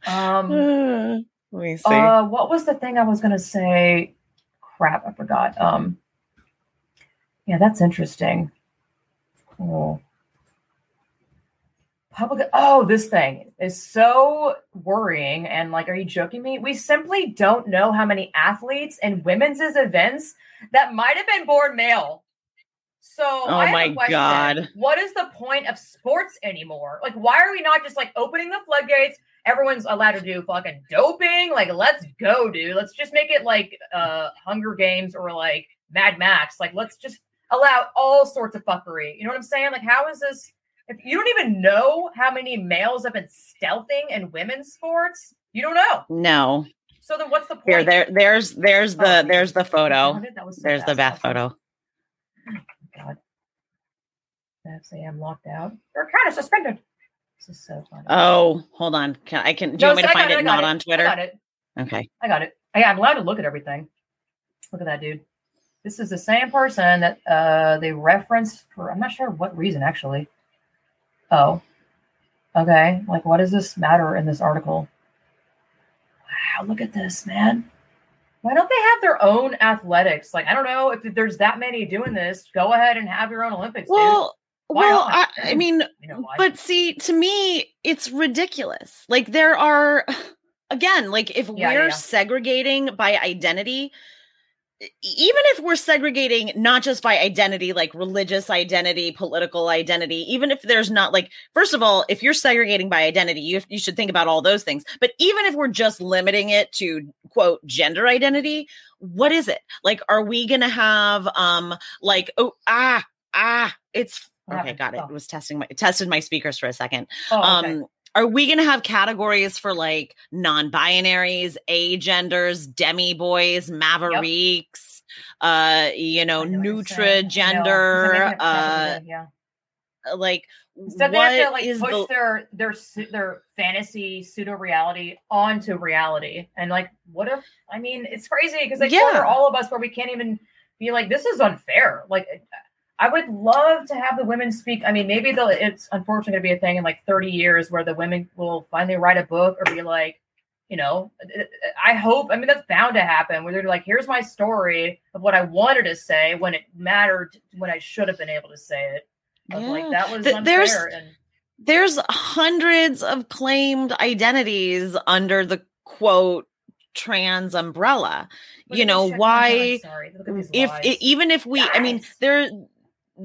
Um. Let me see. Uh. What was the thing I was gonna say? Crap! I forgot. Um. Yeah, that's interesting. Cool. Public. Oh, this thing is so worrying. And like, are you joking me? We simply don't know how many athletes in women's events that might have been born male. So, Oh my question. God. what is the point of sports anymore? Like, why are we not just like opening the floodgates? Everyone's allowed to do fucking doping. Like, let's go, dude. Let's just make it like uh Hunger Games or like Mad Max. Like, let's just allow all sorts of fuckery. You know what I'm saying? Like, how is this? If you don't even know how many males have been stealthing in women's sports, you don't know. no. So then, what's the point? Here, there, there's, there's the, Oh, there's the photo. So There's the bath photo. God. That's I am locked out. You're kind of suspended. This is so funny. Oh, hold on. Can I can? Do you No, want me to find it I got not on I Twitter? got it. Okay. I got it. Yeah, I'm allowed to look at everything. Look at that dude. This is the same person that uh they referenced for I'm not sure what reason actually. Oh. Okay. Like what does this matter in this article? Wow, look at this, man. Why don't they have their own athletics? Like, I don't know if there's that many doing this. Go ahead and have your own Olympics, dude. Well, Why well, I. I mean, You know but see, to me, it's ridiculous. Like there are again, like if Yeah, we're yeah. segregating by identity, even if we're segregating not just by identity, like religious identity, political identity, even if there's not like, first of all, if you're segregating by identity, you, you should think about all those things. But even if we're just limiting it to quote gender identity, what is it? Like, are we going to have, um, like, oh, ah, ah, it's okay, got it. It was testing my, it tested my speakers for a second Oh, okay. um are we going to have categories for like non-binaries agenders demi boys mavericks uh you know I know what you're saying. nutra I know, 'cause gender they're making it uh yeah. like So they have to like push the their their their fantasy pseudo reality onto reality, and like, what if? I mean, it's crazy because they Yeah. all of us where we can't even be like, this is unfair. Like, I would love to have the women speak. I mean, maybe they'll. It's unfortunately going to be a thing in like thirty years where the women will finally write a book or be like. You know, I hope. I mean, that's bound to happen. Where they're like, "Here's my story of what I wanted to say when it mattered, when I should have been able to say it." Of like that was Th- there's- and there's hundreds of claimed identities under the quote trans umbrella Look you know these shit- my why sorry. Look at these if lies. i- even if we i mean there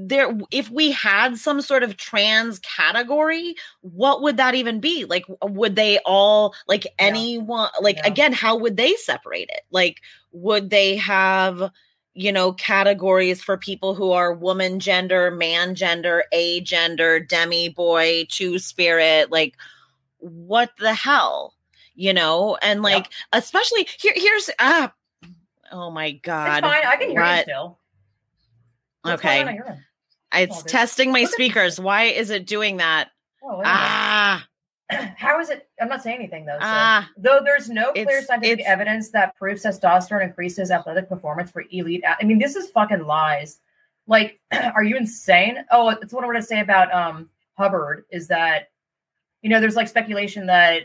there if we had some sort of trans category what would that even be? Like would they all like anyone like Yeah. again how would they separate it? Like would they have you know categories for people who are woman gender man gender a gender demi boy two spirit like what the hell? You know and like especially here here's ah oh my god it's fine. I can hear you still. What's okay on on your end? it's testing my speakers why is it doing that Oh, ah how is it? I'm not saying anything though. So. ah Though there's no clear scientific evidence that proves testosterone increases athletic performance for elite. I mean, this is fucking lies. Like, are you insane? Oh, it's what I want to say about um Hubbard is that you know there's like speculation that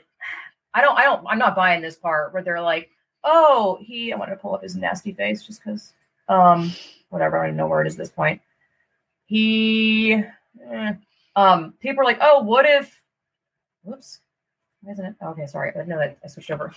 I don't I don't I'm not buying this part where they're like, oh, he I wanted to pull up his nasty face just because um whatever I don't even know where it is at this point. He eh. um people are like, oh, what if whoops isn't it? Okay, sorry. I know that I switched over.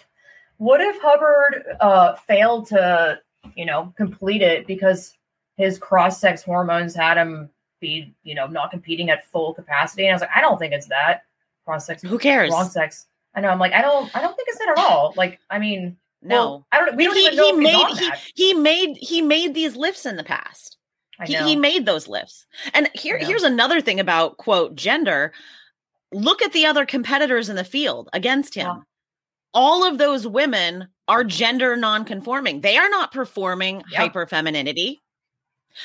What if Hubbard uh, failed to, you know, complete it because his cross-sex hormones had him be, you know, not competing at full capacity? And I was like, I don't think it's that cross-sex, who cares wrong sex. I know. I'm like, I don't, I don't think it's that at all. Like, I mean, no well, I don't. We don't he, even know he made he, he made he made these lifts in the past I he, he made those lifts. And here here's another thing about quote gender. Look at the other competitors in the field against him. Yeah. all of those women are gender non-conforming. They are not performing Yeah. hyperfemininity.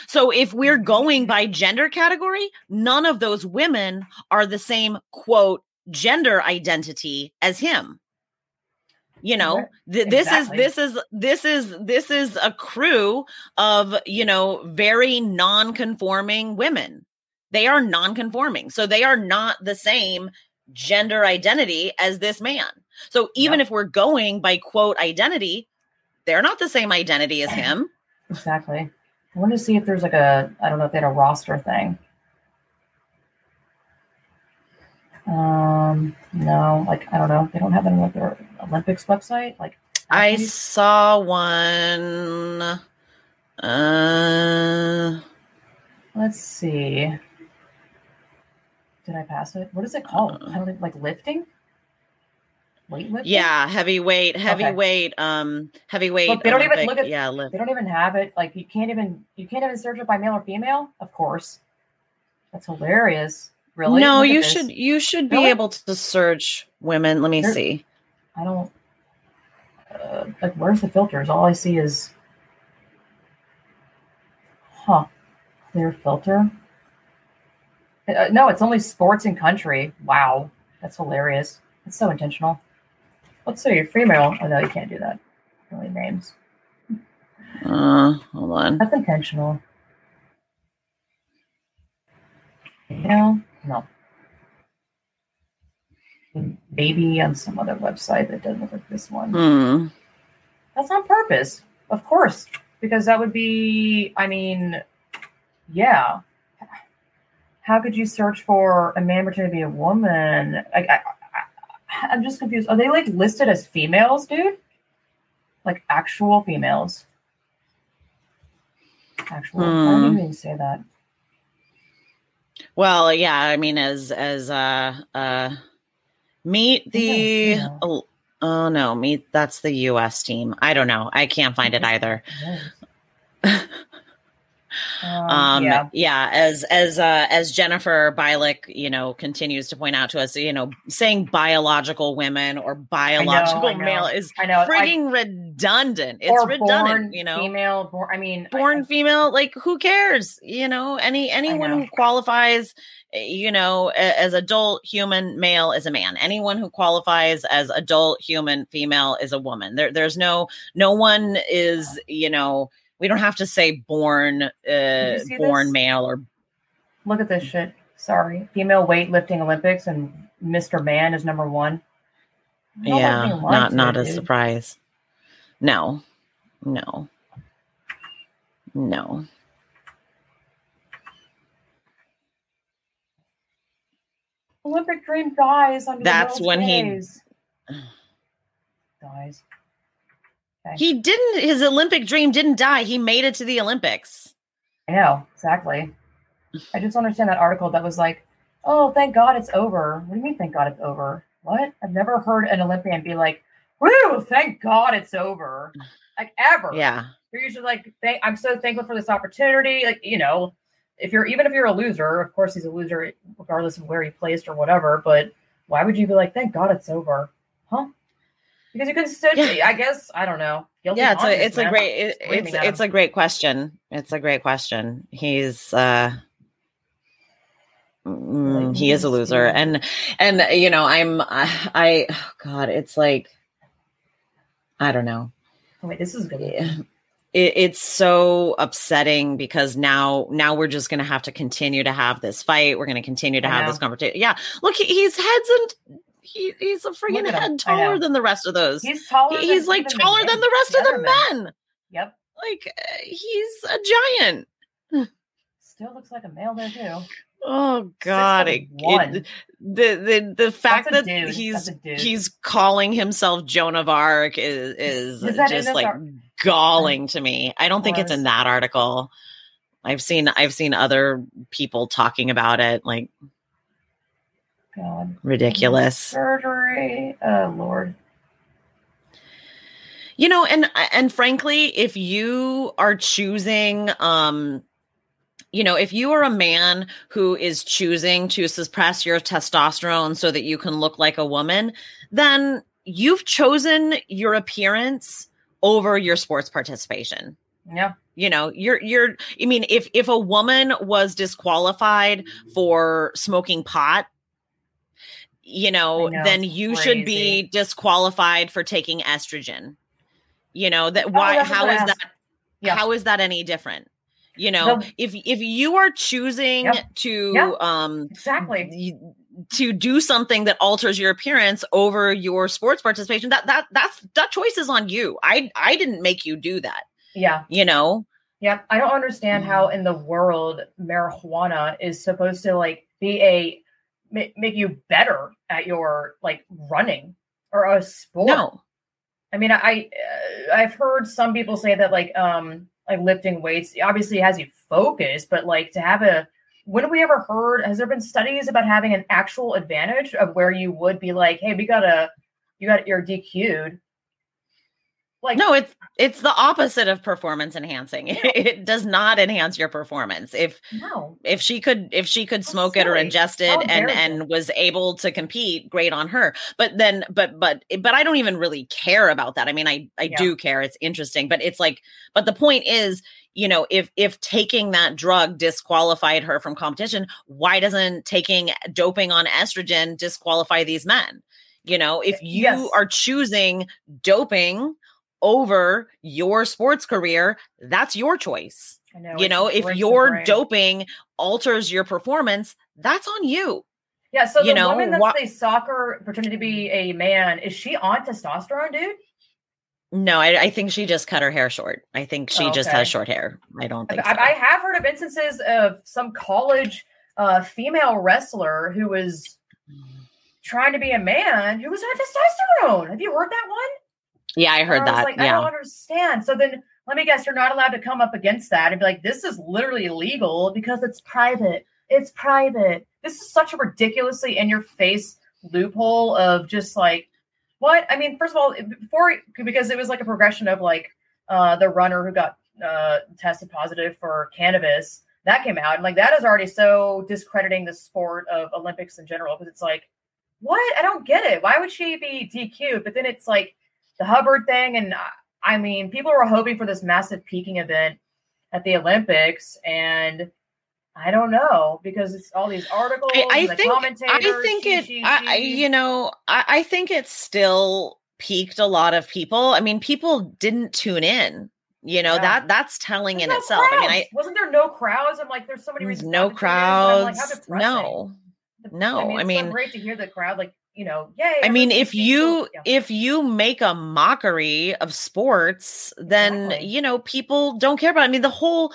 So if we're going by gender category none of those women are the same quote gender identity as him you know th- this Exactly. is this is this is this is a crew of you know very non-conforming women they are non-conforming so they are not the same gender identity as this man so even Yep. if we're going by quote identity they're not the same identity as him Exactly. I want to see if there's like a I don't know if they had a roster thing. Um, no, like I don't know. They don't have it on like their Olympics website. Like i athletes? saw one uh let's see. Did I pass it? What is it called? Uh, Kind of like lifting, weightlifting. yeah heavyweight heavyweight um heavyweight Look, they don't even look at- yeah lift. They don't even have it. Like you can't even you can't even search it by male or female. Of course, that's hilarious. Really? no Look you should you should be Really? able to search women let me see I don't. Uh, like, where's the filters? All I see is, huh? Clear filter. Uh, no, it's only sports and country. Wow, that's hilarious. That's so intentional. Let's see female. Oh no, you can't do that. Really names. uh hold on That's intentional. No, no. Maybe on some other website that doesn't look like this one. hmm That's on purpose, of course, because that would be, I mean, yeah. How could you search for a man pretending to be a woman? I, I, I, I'm just confused. Are they like listed as females, dude? Like actual females? Actual. I Hmm. didn't even say that. Well, yeah, I mean, as as uh uh, meet the. female. Oh, oh no, meet that's the U.S. team. I don't know. I can't find it either. Yes. um yeah. yeah. as as uh as jennifer Bilek, you know continues to point out to us you know saying biological women or biological I know. male is I know. I- frigging redundant it's redundant born you know female. Born. I mean, I- born female like who cares you know any anyone know. who qualifies eh, you know as adult human male is a man anyone who qualifies as adult human female is a woman there there's no no one is you know we don't have to say born uh born this? male or Look at this shit. Sorry. Female weightlifting Olympics and Mr. Man is number one. Yeah not not a dude. surprise no no no Olympic dream dies under That's when he- gaze. dies. he didn't his olympic dream didn't die he made it to the olympics I know, exactly. I just understand that article that was like, oh, thank God it's over. What do you mean, thank God it's over? What? I've never heard an Olympian be like, woo, thank God it's over. Like, ever. yeah They're usually like, thank, I'm so thankful for this opportunity. Like, you know, if you're, even if you're a loser, of course he's a loser regardless of where he placed or whatever, but why would you be like, thank God it's over? Because you can still, Yeah. I guess, I don't know. Guilty yeah it's a conscience, it's a great it, it's it's a great question. It's a great question. He's uh mm, he is a loser. and and you know i'm i, I oh god it's like i don't know. Wait, this is good. it, it's so upsetting because now now we're just going to have to continue to have this fight. We're going to continue to have this conversation yeah. Look he, he's heads and he, he's a freaking Look at him. head taller than the rest of those He's taller. He- he's than like taller than the rest of the men Yep. like uh, he's a giant Still looks like a male there too. oh god it, it- the the the fact that dude. he's That's a dude. he's calling himself joan of arc is is, Is just like ar- galling to me i don't think it's in that article i've seen i've seen other people talking about it like God. ridiculous Surgery. Oh Lord. you know and and frankly if you are choosing um you know if you are a man who is choosing to suppress your testosterone so that you can look like a woman then you've chosen your appearance over your sports participation Yeah. you know you're you're i mean if if a woman was disqualified for smoking pot you know, know, then you should be disqualified for taking estrogen. You know that why Oh, that's how is that Yeah. how is that any different? You know The- if if you are choosing to um Exactly. to do something that alters your appearance over your sports participation that that that's that choice is on you. I i didn't make you do that Yeah. you know? Yep. I don't understand how in the world marijuana is supposed to like be a ma- make you better at your like running or a sport. no I mean, I uh, I've heard some people say that like um like lifting weights obviously has you focused, but like to have a when have we ever heard? Has there been studies about having an actual advantage of where you would be like, hey, we gotta you got you're DQ'd. Like no it's it's the opposite of performance enhancing. It does not enhance your performance. If no, if she could if she could How smoke it or silly. ingest it and and was able to compete great on her. But then but but but i don't even really care about that. I mean i i Yeah. do care. It's interesting but it's like but the point is you know if if taking that drug disqualified her from competition why doesn't taking doping on estrogen disqualify these men? You know if you Yes. are choosing doping over your sports career that's your choice I know. you know if your doping alters your performance that's on you yeah. So the know, woman that's wha- plays soccer pretending to be a man is she on testosterone, dude? no I, I think she just cut her hair short i think she just Okay. has short hair i don't I, think so. I have heard of instances of some college uh, female wrestler who was trying to be a man who was on testosterone. Have you heard that one? Yeah, I heard And I was that. Like, I don't understand. So then let me guess, you're not allowed to come up against that and be like, this is literally illegal because it's private. It's private. This is such a ridiculously in your face loophole of just like, what? I mean, first of all, before, because it was like a progression of like uh, the runner who got uh, tested positive for cannabis. That came out. And like, that is already so discrediting the sport of Olympics in general because it's like, what? I don't get it. Why would she be DQ'd? But then it's like the Hubbard thing. And I- mean, people were hoping for this massive peaking event at the Olympics. And I don't know because it's all these articles. I, I and the think I think she, it. she, I, I you know I, I think it still peaked a lot of people. I mean, people didn't tune in. You know Yeah. that that's telling There's in no itself. I mean, I wasn't there no crowds? I'm like, there's so many reasons. no not to tune in, but I'm like, crowds. No, no, I mean, I it's mean- so great to hear the crowd, like you know, yay. I mean, if you Yeah. if you make a mockery of sports, then Exactly. you know people don't care about. It. I mean, the whole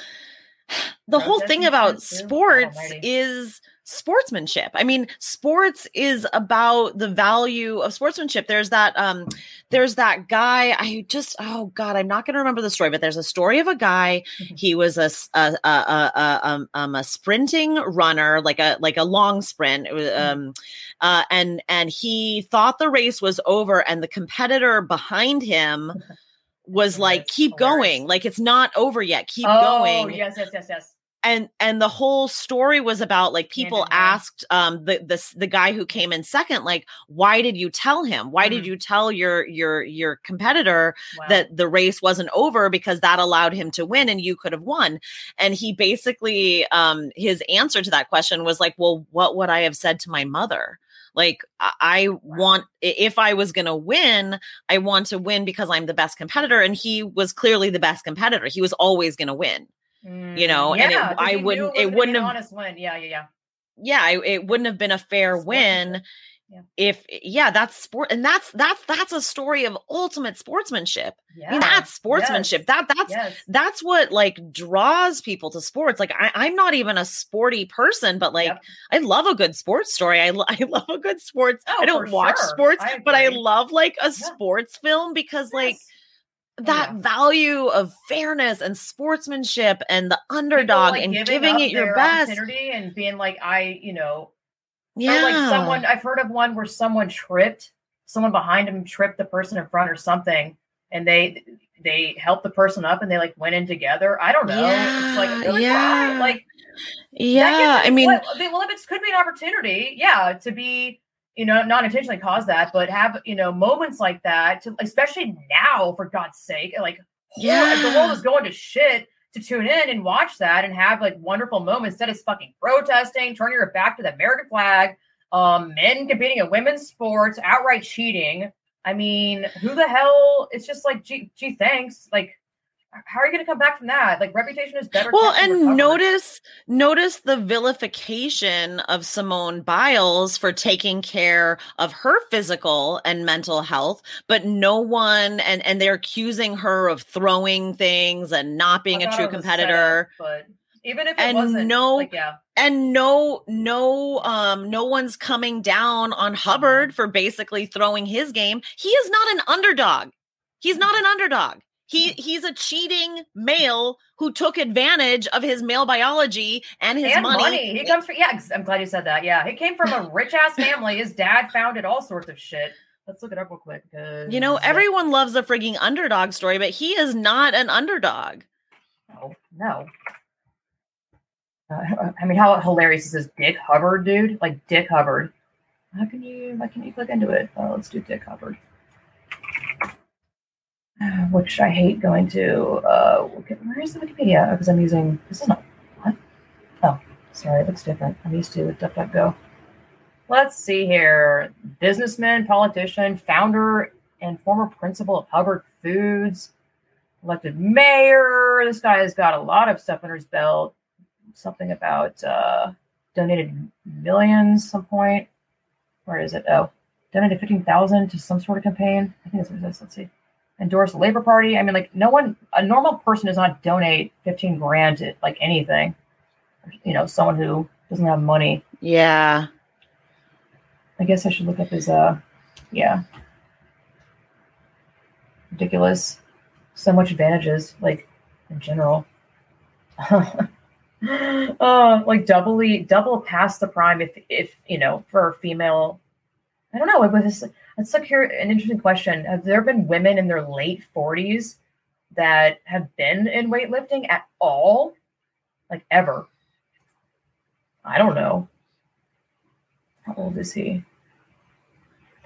the whole thing about shit, too. God sports is sportsmanship. I mean, sports is about the value of sportsmanship. There's that um there's that guy I just oh god, I'm not going to remember the story, but there's a story of a guy Mhm. he was a a a, a, a, um, um, a sprinting runner like a like a long sprint It was, Mhm. um uh and and he thought the race was over and the competitor behind him was like keep going like it's not over yet keep oh, going yes, yes, yes, yes. And and the whole story was about like people hand. asked um the the the guy who came in second like why did you tell him? Why did Mhm. you tell your your your competitor Wow. that the race wasn't over because that allowed him to win and you could have won? And he basically um his answer to that question was like well what would i have said to my mother? Like i, I want if i was going to win i want to win because i'm the best competitor. And he was clearly the best competitor. He was always going to win you know, Mm, and it- I wouldn't- it be wouldn't have- honest win. Yeah, yeah, yeah. yeah I, it wouldn't have been a fair win Yeah. if yeah that's sport and that's that's that's a story of ultimate sportsmanship Yeah, i mean that's sportsmanship Yes. that that's yes. that's what like draws people to sports like I, i'm not even a sporty person but like Yep. i love a good sports story i, I love a good sports Oh, i don't watch sure. sports I but i love like a sports film because like Yes. Oh, that yeah. value of fairness and sportsmanship and the underdog like, and giving giving it your best and being like, I, you know, yeah like someone I've heard of one where someone tripped, someone behind him tripped the person in front or something, and they they helped the person up and they like went in together. I don't know. it's like Yeah, really yeah. yeah. like yeah i mean what- the Olympics could be an opportunity, yeah, to be you know not intentionally cause that, but have you know moments like that, to especially now for God's sake, like yeah, the world is going to shit. To tune in and watch that and have like wonderful moments instead of fucking protesting, turning your back to the American flag, um, men competing in women's sports, outright cheating. I mean, who the hell? It's just like, gee, gee thanks. Like, how are you going to come back from that? Like, reputation is better. well and notice notice the vilification of simone biles for taking care of her physical and mental health but no one and and they're accusing her of throwing things and not being a true it was a competitor. but even if it And no- like, yeah, and no no um no one's coming down on hubbard for basically throwing his game. He is not an underdog. He's not an underdog he he's a cheating male who took advantage of his male biology and his and money, money. He comes from, yeah, I'm glad you said that. Yeah, he came from a rich ass family. His dad founded all sorts of shit. Let's look it up real quick. you know, everyone loves a frigging underdog story but he is not an underdog No, no. Uh, I mean, how hilarious is this Dick Hubbard dude? Like Dick Hubbard. How can you? How can you click into it? Uh, let's do Dick Hubbard. Which I hate going to. Uh, where is the Wikipedia? Because I'm using. This is not. What? Oh, sorry. It looks different. I'm used to DuckDuckGo. Let's see here. Businessman, politician, founder, and former principal of Hubbard Foods elected mayor. This guy has got a lot of stuff under his belt. Something about uh, donated millions some point. Where is it? Oh, donated fifteen thousand to some sort of campaign. I think that's what. Let's see. Endorsed the Labor Party. I mean, like no one, a normal person does not donate fifteen grand to like anything. You know, someone who doesn't have money. yeah I guess I should look up his uh yeah. Ridiculous. So much advantages, like in general. uh like doubly double past the prime if if you know for a female I don't know. It was it's like here an interesting question. Have there been women in their late forties that have been in weightlifting at all? Like ever? I don't know. How old is he?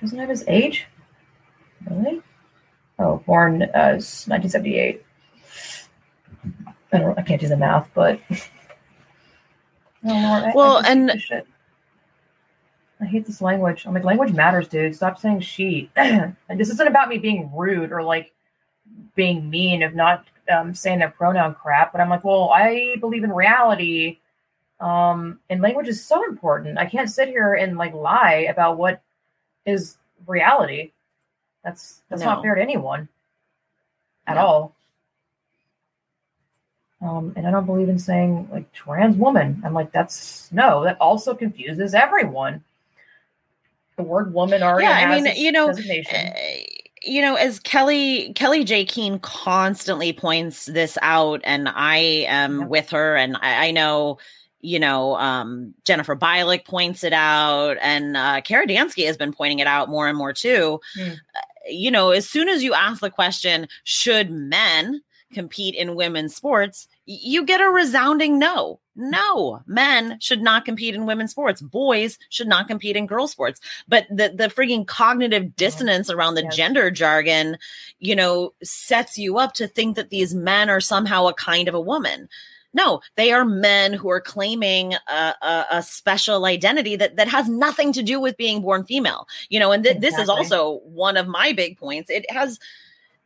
Doesn't have his age? Really? Oh, born uh, 1978. I don't. I can't do the math, but. No, Lord, well, I and I hate this language. I'm like, language matters, dude. Stop saying she. and this isn't about me being rude or like being mean of not um, saying that pronoun crap. But I'm like, well, I believe in reality. Um, and language is so important. I can't sit here and like lie about what is reality. That's that's no. not fair to anyone at no. all. Um, and I don't believe in saying like trans woman. I'm like, that's no, that also confuses everyone the word woman already yeah, I mean, you know, uh, you know, as Kelly Kellie-Jay Keen constantly points this out, and I am with her, and I, I know you know, um, Jennifer Bilek points it out, and uh, Kara Dansky has been pointing it out more and more too. Mm. Uh, you know, as soon as you ask the question, should men compete in women's sports? You get a resounding no. No, men should not compete in women's sports. Boys should not compete in girls' sports. But the the freaking cognitive dissonance around the yes. gender jargon, you know, sets you up to think that these men are somehow a kind of a woman. No, they are men who are claiming a, a, a, special identity that, that has nothing to do with being born female. You know, and th- exactly. this is also one of my big points. It has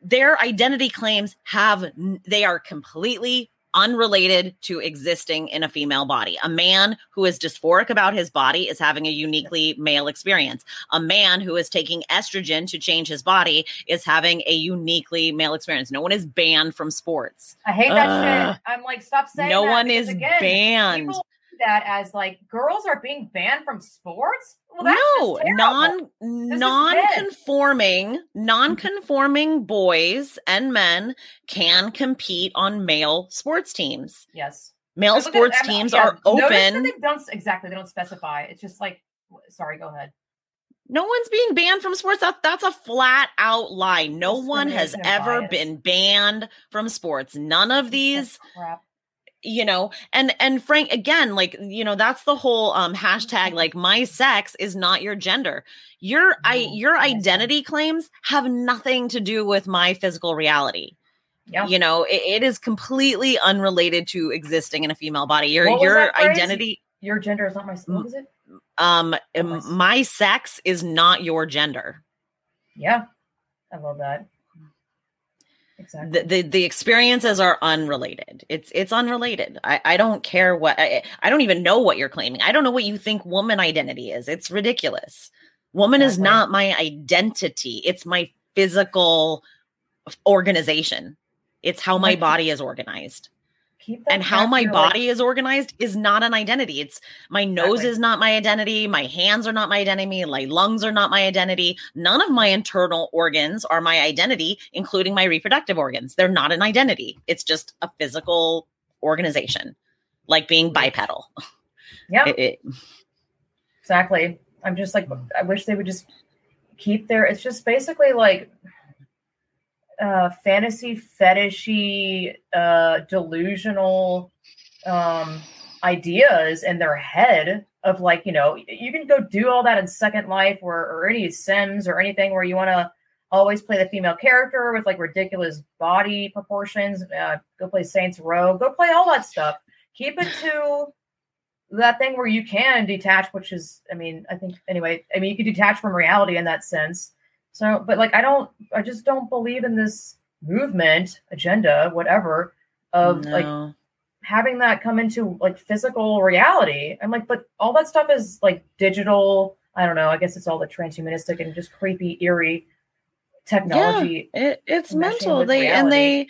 their identity claims have they are completely unrelated to existing in a female body. A man who is dysphoric about his body is having a uniquely male experience. A man who is taking estrogen to change his body is having a uniquely male experience. No one is banned from sports. I hate that uh, shit. I'm like, stop saying no one is again, banned. That as like girls are being banned from sports. Well, no, non non-conforming, non-conforming boys and men can compete on male sports teams. Yes. Male sports at, teams yeah, are open. They don't exactly they don't specify. It's just like sorry, go ahead. No one's being banned from sports. That, that's a flat out lie. No one has ever bias. been banned from sports. None of these you know and and frank again like you know that's the whole um hashtag mm-hmm. like my sex is not your gender. Your i your identity claims have nothing to do with my physical reality. Yeah. you know it, it is completely unrelated to existing in a female body. Your your identity your gender is not my what is it? um my sex is not your gender. Yeah. I love that Exactly. The, the, the experiences are unrelated. It's it's unrelated. I, I don't care what I, I don't even know what you're claiming. I don't know what you think woman identity is. It's ridiculous. Woman exactly. is not my identity. It's my physical organization. It's how my body is organized and how my body is organized is not an identity. It's my nose exactly. is not my identity. My hands are not my identity. My lungs are not my identity. None of my internal organs are my identity, including my reproductive organs. They're not an identity. It's just a physical organization, like being bipedal. Yeah. exactly. I'm just like, I wish they would just keep their, it's just basically like, uh, fantasy fetishy, uh, delusional um, ideas in their head of like, you know, you can go do all that in Second Life or, or any Sims or anything where you want to always play the female character with like ridiculous body proportions. Uh, go play Saints Row. Go play all that stuff. Keep it to that thing where you can detach, which is, I mean, I think anyway. I mean, you can detach from reality in that sense so, but like, I don't, I just don't believe in this movement agenda, whatever, of no. like having that come into like physical reality. I'm like, but all that stuff is like digital. I don't know. I guess it's all the transhumanistic and just creepy, eerie technology. Yeah, it, it's mental. They reality. and they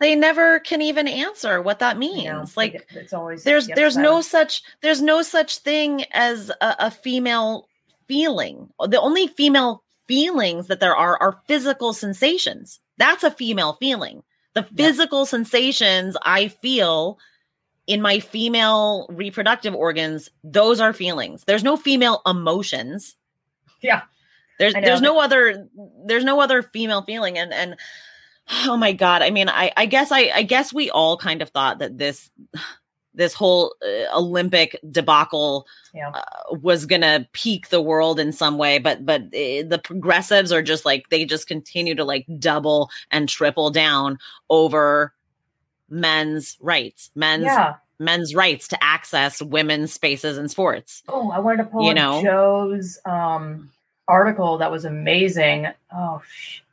they never can even answer what that means. like it's always there's there's no such there's no such thing as a, a female feeling. The only female feelings that there are are physical sensations. That's a female feeling. The physical yeah. sensations I feel in my female reproductive organs, those are feelings. There's no female emotions. Yeah. There's there's no other there's no other female feeling and and oh my god, I mean I I guess I I guess we all kind of thought that this this whole uh, Olympic debacle yeah. uh, was going to peak the world in some way but but uh, the progressives are just like they just continue to like double and triple down over men's rights men's yeah. men's rights to access women's spaces and sports. Oh i wanted to pull you know? Joe's um article that was amazing. Oh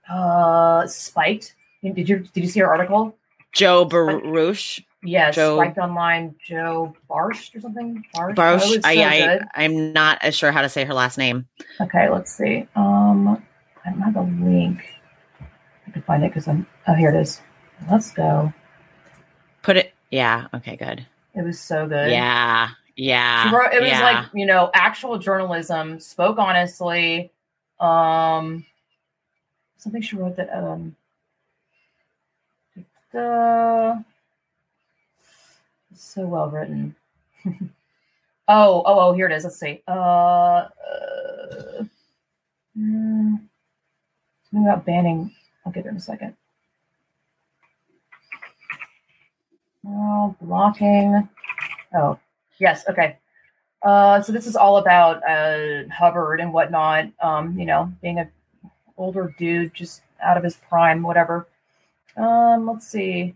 uh spiked. Did you did you see her article? Joe baruch Yes, Joe, Online, Joe Barsh or something. Barsh. Barsh. Oh, so I, I, am not as sure how to say her last name. Okay, let's see. Um, I don't have a link. I can find it because I'm. Oh, here it is. Let's go. Put it. Yeah. Okay. Good. It was so good. Yeah. Yeah. Wrote, it was yeah. like you know actual journalism. Spoke honestly. Um, something she wrote that. Um. The so well written. oh, oh, oh, here it is. Let's see. Uh, uh mm, something about banning. I'll get there in a second. Oh, blocking. Oh, yes. Okay. Uh, so this is all about uh, Hubbard and whatnot. Um, you know, being a older dude, just out of his prime, whatever. Um, let's see.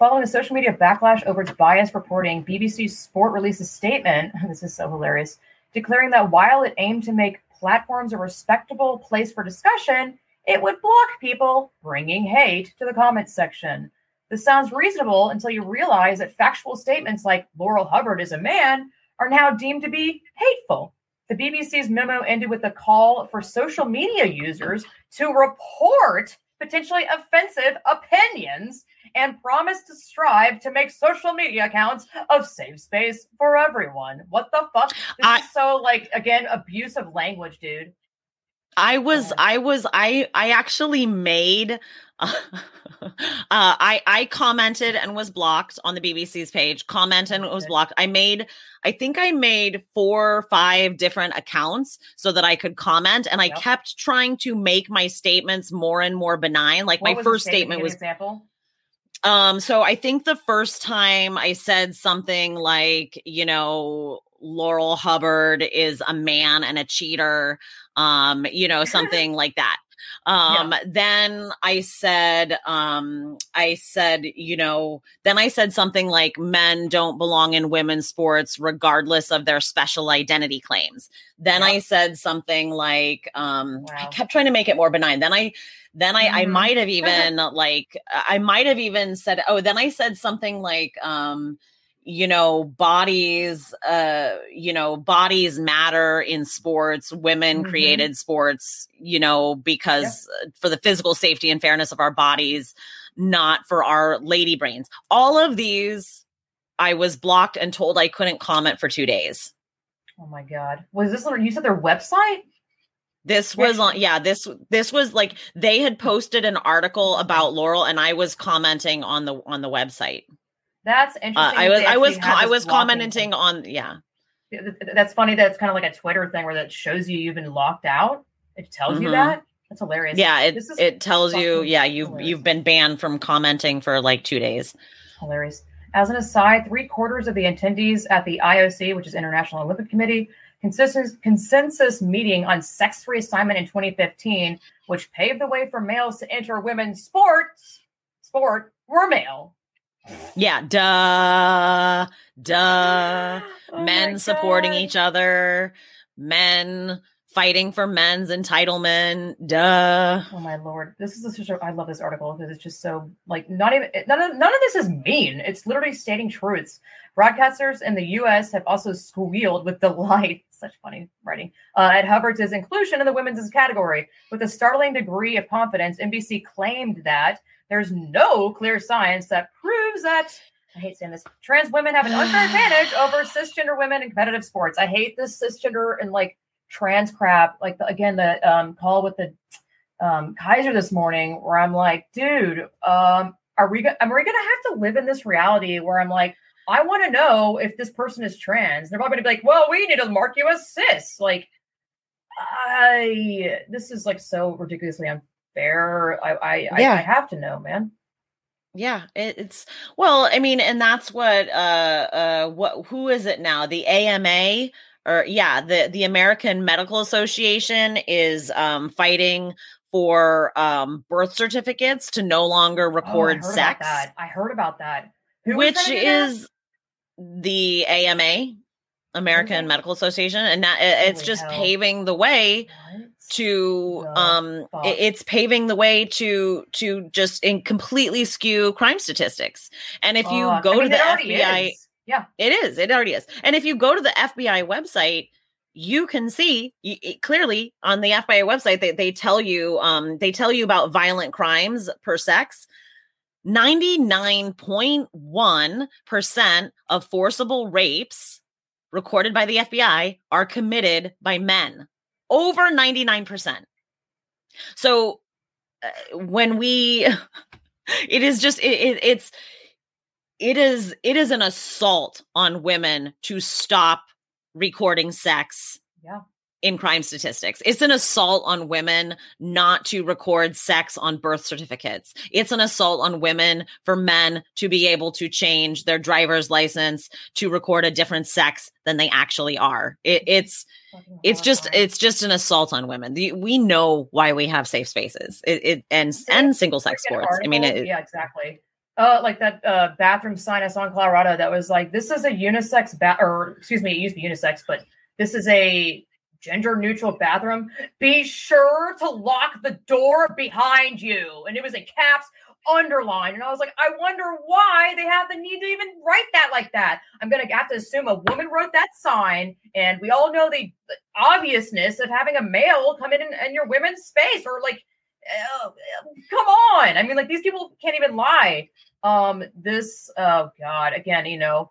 Following a social media backlash over its biased reporting, BBC Sport released a statement. This is so hilarious, declaring that while it aimed to make platforms a respectable place for discussion, it would block people bringing hate to the comments section. This sounds reasonable until you realize that factual statements like Laurel Hubbard is a man are now deemed to be hateful. The BBC's memo ended with a call for social media users to report potentially offensive opinions and promised to strive to make social media accounts of safe space for everyone. What the fuck? This I, is so like again abusive language, dude. I was, I was, I, I actually made, uh, I, I commented and was blocked on the BBC's page. Commented and was blocked. I made, I think I made four or five different accounts so that I could comment, and I yep. kept trying to make my statements more and more benign. Like what my first statement was example. Um, so I think the first time I said something like, you know, Laurel Hubbard is a man and a cheater, um, you know, something like that. Um, yeah. then I said, um, I said, you know, then I said something like men don't belong in women's sports regardless of their special identity claims. Then yeah. I said something like, um, wow. I kept trying to make it more benign. Then I, then I, mm-hmm. I might have even like, I might have even said, oh, then I said something like, um, you know bodies uh you know bodies matter in sports. Women mm-hmm. created sports you know because yeah. for the physical safety and fairness of our bodies not for our lady brains. All of these i was blocked and told i couldn't comment for 2 days. Oh my god. Was this you said their website? This was on yeah this this was like they had posted an article about laurel and i was commenting on the on the website that's interesting. Uh, I was I was I was commenting on yeah. That's funny that it's kind of like a Twitter thing where that shows you you've been locked out. It tells mm-hmm. you that. That's hilarious. Yeah, it it tells you yeah you hilarious. you've been banned from commenting for like two days. Hilarious. As an aside, three quarters of the attendees at the IOC, which is International Olympic Committee, consensus consensus meeting on sex reassignment in 2015, which paved the way for males to enter women's sports, sport, were male. Yeah, duh, duh. oh men supporting each other, men fighting for men's entitlement. Duh. Oh my lord, this is such a. I love this article because it's just so like not even none of none of this is mean. It's literally stating truths. Broadcasters in the U.S. have also squealed with delight. Such funny writing uh, at Hubbard's inclusion in the women's category. With a startling degree of confidence, NBC claimed that there's no clear science that proves that I hate saying this. Trans women have an unfair advantage over cisgender women in competitive sports. I hate this cisgender and like trans crap, like the, again the um, call with the um, Kaiser this morning, where I'm like, dude, um, are we go- are we gonna have to live in this reality where I'm like, I want to know if this person is trans. They're probably gonna be like, well, we need to mark you as cis. Like, I this is like so ridiculously unfair. I I, Yeah. I, I have to know, man. Yeah, it, it's well, I mean, and that's what uh uh what who is it now? The AMA or yeah, the the American Medical Association is um fighting for um birth certificates to no longer Oh, I record sex. I heard about that. Who which is the AMA, American Okay. Medical Association, and that it- it's Holy just hell. paving the way What? to um it- it's paving the way to to just in completely skew crime statistics and if you Fuck. go I mean, to the fbi is. Yeah. it is it already is and if you go to the fbi website you can see it- clearly on the fbi website they, they tell you um they tell you about violent crimes per sex 99.1% of forcible rapes recorded by the FBI are committed by men. Over 99%. So uh, when we it is just it, it, it's it is it is an assault on women to stop recording sex Yeah. In crime statistics. It's an assault on women not to record sex on birth certificates. It's an assault on women for men to be able to change their driver's license to record a different sex than they actually are. It, it's it's just it's just an assault on women. The, we know why we have safe spaces. It, it and and single sex sports. I mean, it, yeah, exactly. Uh, like that uh, bathroom sign I saw in Colorado that was like, "This is a unisex bath," or excuse me, it used to be unisex, but this is a gender neutral bathroom. Be sure to lock the door behind you. And it was in caps underlined, and I was like, I wonder why they have the need to even write that like that. I'm gonna have to assume a woman wrote that sign, and we all know the obviousness of having a male come in in your women's space, or like oh, come on. I mean, like these people can't even lie. Um, this, oh God, again, you know,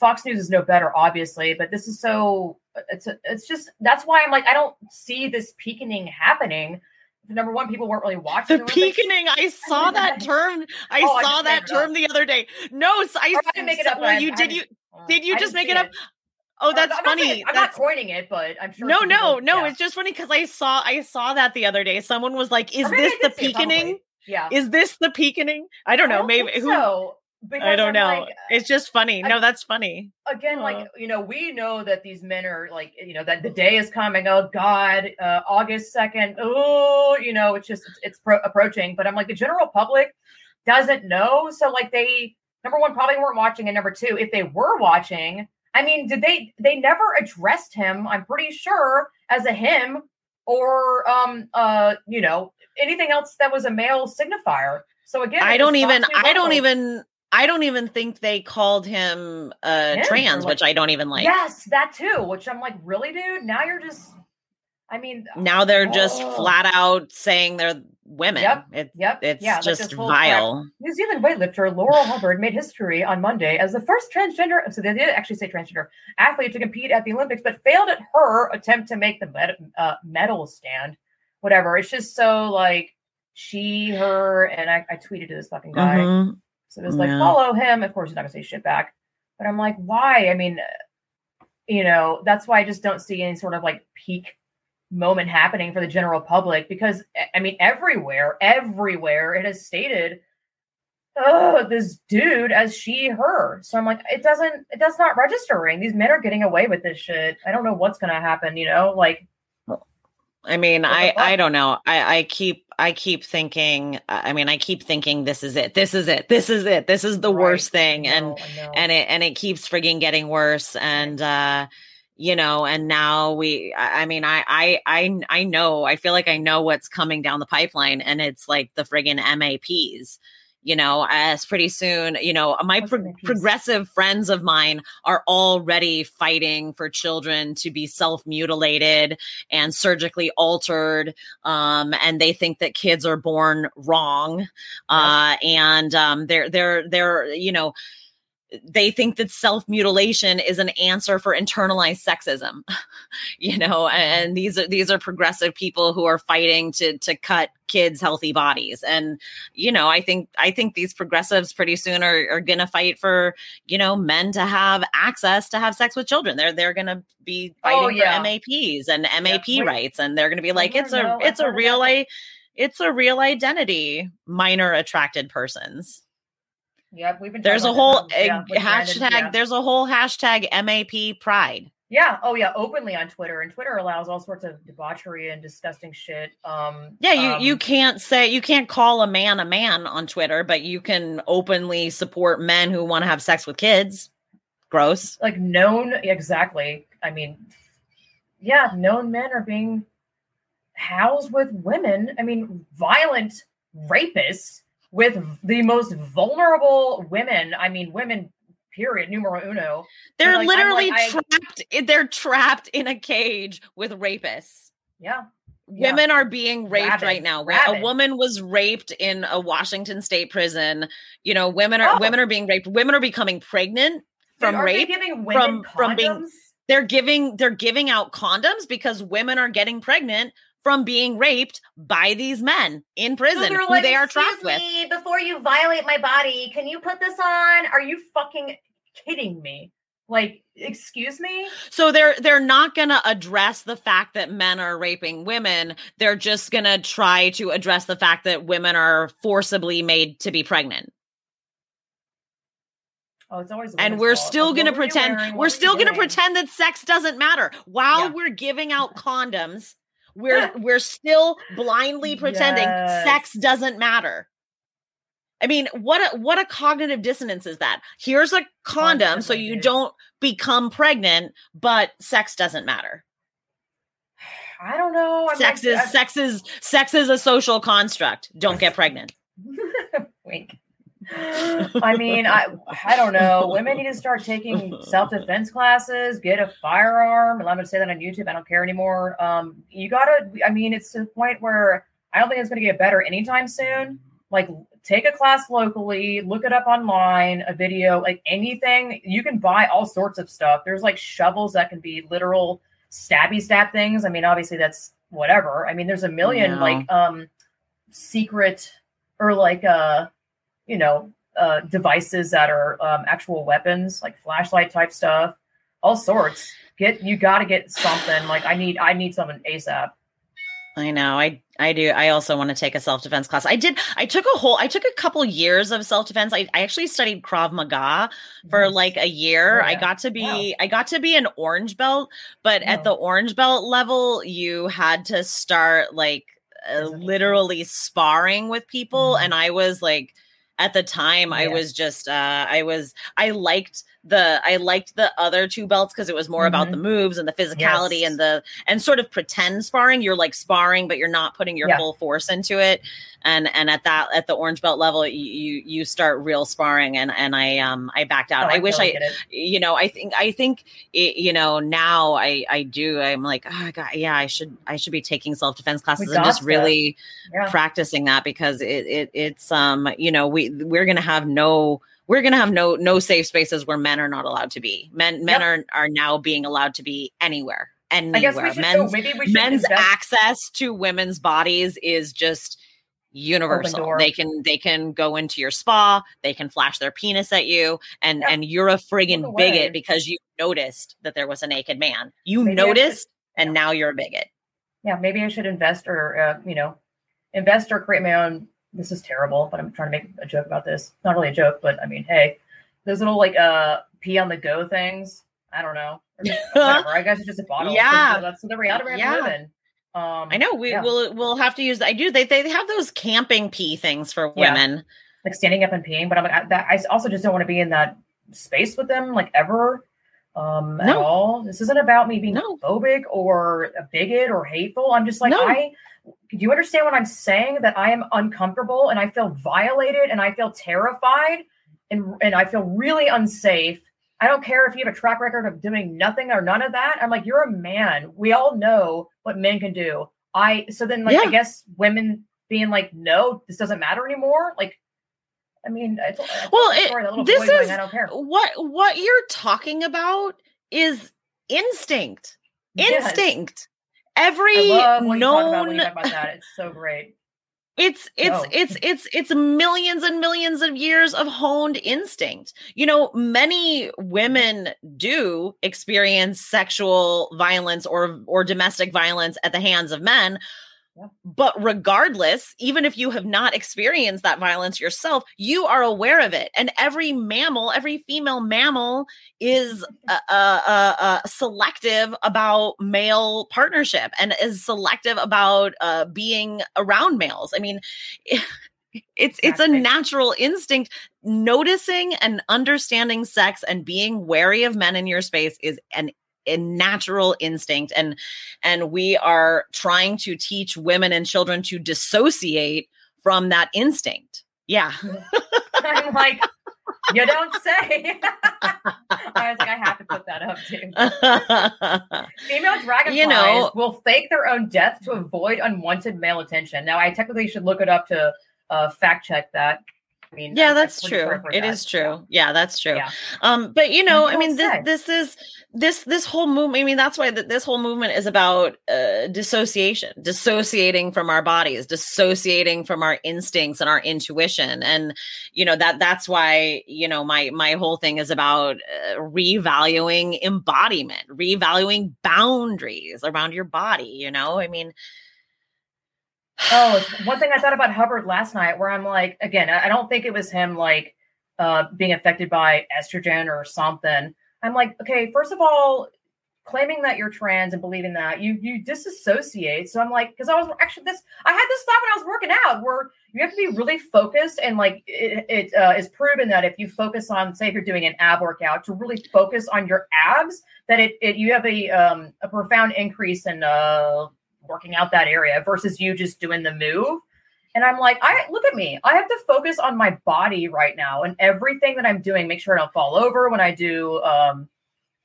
Fox News is no better, obviously, but this is so it's a, it's just that's why I'm like, I don't see this peakening happening. Number one, people weren't really watching the peakening. I saw that term. I Oh, saw just that term the other day. No, I, I didn't make it up. Well, you I did you oh, did you just make it up? Oh, that's I'm not saying- funny. I'm That's not coining it, but I'm sure. no, no, no. yeah. It's just funny because I saw I saw that the other day. Someone was like, "Is this the did see it, probably. peakening? Yeah. Is this the peakening? I don't know. maybe who? so, because I don't I'm know. like, it's just funny. I- no, that's funny. again, like you know, we know that these men are like, you know, that the day is coming. Oh God, uh, August second. Oh, you know, it's just it's pro- approaching. But I'm like, the general public doesn't know. So like, they number one probably weren't watching, and number two, if they were watching, I mean, did they? They never addressed him. I'm pretty sure as a him or um uh you know anything else that was a male signifier. So again, I don't even. I don't even. I don't even think they called him uh or trans, like- which I don't even like. yes, that too. Which I'm like, really, dude? Now you're just. I mean, Now they're just Oh. flat out saying they're women. Yep, It, yep, it's yeah, like just this whole crap. vile. New Zealand weightlifter Laurel Hubbard made history on Monday as the first transgender. So they did actually say transgender athlete to compete at the Olympics, but failed at her attempt to make the med- uh, medal stand. Whatever. It's just so like she, her, and I, I tweeted to this fucking guy. Mhm. So it was like, follow him. Of course, he's not gonna say shit back. But I'm like, why? I mean, you know, that's why I just don't see any sort of like peak moment happening for the general public because I- I mean, everywhere, everywhere it has stated, oh, this dude as she, her. So I'm like, it doesn't, it does not registering. These men are getting away with this shit. I don't know what's gonna happen. You know, like I mean, I I don't know. I I keep I keep thinking. I mean, I keep thinking this is it. This is it. This is it. This is the Right. worst thing, and know. and it and it keeps frigging getting worse. And uh, you know, and now we. I I mean, I I I I know. I feel like I know what's coming down the pipeline, and it's like the frigging MAPs. You know, as pretty soon, you know, my pro- progressive friends of mine are already fighting for children to be self mutilated and surgically altered um, and they think that kids are born wrong uh, and um, they're they're they're you know they think that self mutilation is an answer for internalized sexism you know and these are these are progressive people who are fighting to to cut kids healthy bodies. And you know i think i think these progressives pretty soon are, are gonna fight for you know men to have access to have sex with children. They're they're gonna be fighting Oh, yeah. for maps and map we- rights and they're gonna be like it's a know, it's a real i it's a real identity minor attracted persons Yeah, we've been. there's a whole yeah, Brandon, hashtag yeah. there's a whole hashtag map pride Yeah. Oh, yeah. Openly on Twitter, and Twitter allows all sorts of debauchery and disgusting shit. Um. Yeah, you um, you can't say you can't call a man a man on Twitter, but you can openly support men who want to have sex with kids. Gross. like known exactly. I mean, yeah, known men are being housed with women. I mean, violent rapists with the most vulnerable women. I mean, women. Period. Numero uno. They're like, literally like, I- trapped. They're trapped in a cage with rapists. Yeah. Yeah. Women are being raped Rabid, right now. A woman was raped in a Washington state prison. You know, women are Oh. women are being raped. Women are becoming pregnant from they rape. from- from being- they're giving they're giving out condoms because women are getting pregnant from being raped by these men in prison who like, they are "Excuse trapped with. Before you violate my body, can you put this on? Are you fucking kidding me? Like, excuse me? So they're they're not going to address the fact that men are raping women. They're just going to try to address the fact that women are forcibly made to be pregnant. Oh, it's always. And we're fault. still going to what were you pretend we're were still going to pretend that sex doesn't matter while Yeah. we're giving out condoms. We're we're still blindly pretending Yes. sex doesn't matter. I mean, what a what a cognitive dissonance is that? Here's a condom so you don't become pregnant, but sex doesn't matter. I don't know. I'm sex like, is sex is sex is a social construct. Don't get pregnant. Wink. I mean, I I don't know. Women need to start taking self defense classes, get a firearm. And I'm gonna say that on YouTube. I don't care anymore. Um, you gotta. I mean, it's to the point where I don't think it's gonna get better anytime soon. Like, take a class locally, look it up online, a video, like anything. You can buy all sorts of stuff. There's like shovels that can be literal stabby stab things. I mean, obviously that's whatever. I mean, there's a million No. like um secret or like uh you know uh devices that are um actual weapons like flashlight type stuff all sorts get you got to get something like i need i need something asap I know. I I do. I also want to take a self defense class. I did. I took a whole. I took a couple years of self defense. I, I actually studied Krav Maga for Nice. like a year. Oh, I got to be. Wow. I got to be an orange belt, but at the orange belt level, you had to start like uh, literally sparring with people, Mhm. and I was like. At the time, I was just uh I was I liked the I liked the other two belts because it was more about Mhm. the moves and the physicality Yes. and the and sort of pretend sparring. You're like sparring, but you're not putting your Yeah. full force into it. And and at that at the orange belt level, you you, start real sparring. And and I um I backed out. Oh, I, wish totally I you know I think I think it, you know now I I do. I'm like oh God, yeah I should I should be taking self defense classes and just really yeah practicing that because it, it it's um you know we we're gonna have no we're gonna have no no safe spaces where men are not allowed to be. Men men Yep. are are now being allowed to be anywhere i anywhere guess we should men's we should men's invest- access to women's bodies is just universal. they can they can go into your spa they can flash their penis at you and Yeah. and you're a friggin bigot because you noticed that there was a naked man. You Maybe I should- noticed and yeah. now you're a bigot. Yeah maybe i should invest or uh, you know invest or create my own this is terrible but i'm trying to make a joke about this not really a joke but i mean hey those little like uh pee on the go things i don't know Or just- whatever i guess it's just a bottle Yeah. that's the reality we Yeah. to um I know we yeah. will we'll have to use I do they they have those camping pee things for Yeah. women. like standing up and peeing but i'm like I, that i also just don't want to be in that space with them like ever um at No. all this isn't about me being No. phobic or a bigot or hateful i'm just like No. i do you understand what i'm saying? That i am uncomfortable and i feel violated and i feel terrified and and i feel really unsafe. I don't care if you have a track record of doing nothing or none of that. I'm like you're a man. We all know what men can do. I so then like i guess women being like no this doesn't matter anymore? Like I mean, it's, it's Well, it- this boy going, is- I don't care. what what you're talking about is instinct. Yes. instinct. I every love what you talk about known you talk about that. It's so great. it's it's No. it's it's it's millions and millions of years of honed instinct you know many mm-hmm. women do experience sexual violence or or domestic violence at the hands of men Yeah. but regardless even if you have not experienced that violence yourself you are aware of it and every mammal every female mammal is uh, uh, uh, uh, selective about male partnership and is selective about uh, being around males. I mean, it's it's a natural instinct. Noticing and understanding sex and being wary of men in your space is an a natural instinct and and we are trying to teach women and children to dissociate from that instinct yeah I'm like, you don't say. I was like, I have to put that up too. Female dragonflies You know- will fake their own death to avoid unwanted male attention. Now, I technically should look it up to uh, fact check that. I mean, yeah that's true. It that. is true. yeah that's true. Yeah. um but you know i mean this this is this this whole movement i mean that's why th- this whole movement is about uh dissociation dissociating from our bodies dissociating from our instincts and our intuition. And you know that that's why you know my my whole thing is about uh, revaluing embodiment revaluing boundaries around your body you know? I mean Oh, one thing I thought about Hubbard last night, where I'm like, again, I I don't think it was him like uh, being affected by estrogen or something. I'm like, okay, first of all, claiming that you're trans and believing that you you disassociate. So I'm like, because I was actually this, I had this thought when I was working out, where you have to be really focused, and like it, it uh, is proven that if you focus on, say, if you're doing an ab workout, to really focus on your abs, that it, it you have a um a profound increase in uh working out that area versus you just doing the move. And I'm like, I look at me. I have to focus on my body right now and everything that I'm doing. Make sure I don't fall over when I do um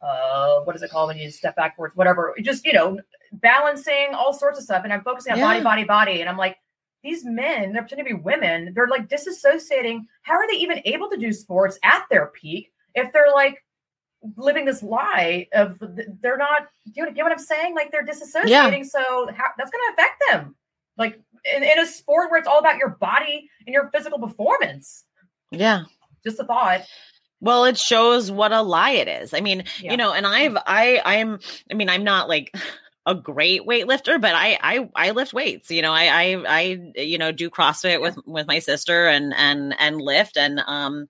uh what is it called when you step backwards, whatever. Just, you know, balancing all sorts of stuff. And I'm focusing on body, body, body. And I'm like, these men, they're pretending to be women, they're like disassociating. How are they even able to do sports at their peak if they're like living this lie of they're not you know, get what I'm saying? Like they're disassociating, so how, that's going to affect them. Like in, in a sport where it's all about your body and your physical performance. yeah Just a thought. well it shows what a lie it is i mean Yeah. you know and i've i i'm i mean i'm not like a great weightlifter but i i i lift weights you know i i i you know do crossfit with with my sister and and and lift and um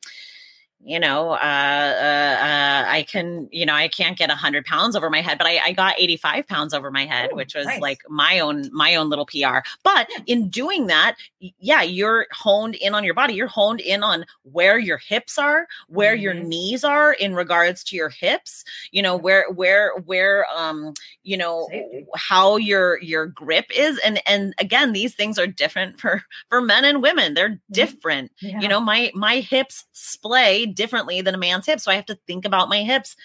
you know, uh, uh, uh, I can, you know, I can't get a hundred pounds over my head, but I, I got 85 pounds over my head, Ooh, which was nice. like my own, my own little PR. But in doing that, yeah, you're honed in on your body. You're honed in on where your hips are, where your Mhm. knees are in regards to your hips, you know, where, where, where, um, you know, Safety. how your, your grip is. And, and again, these things are different for, for men and women. They're different Yeah. you know my my hips splay differently than a man's hips so i have to think about my hips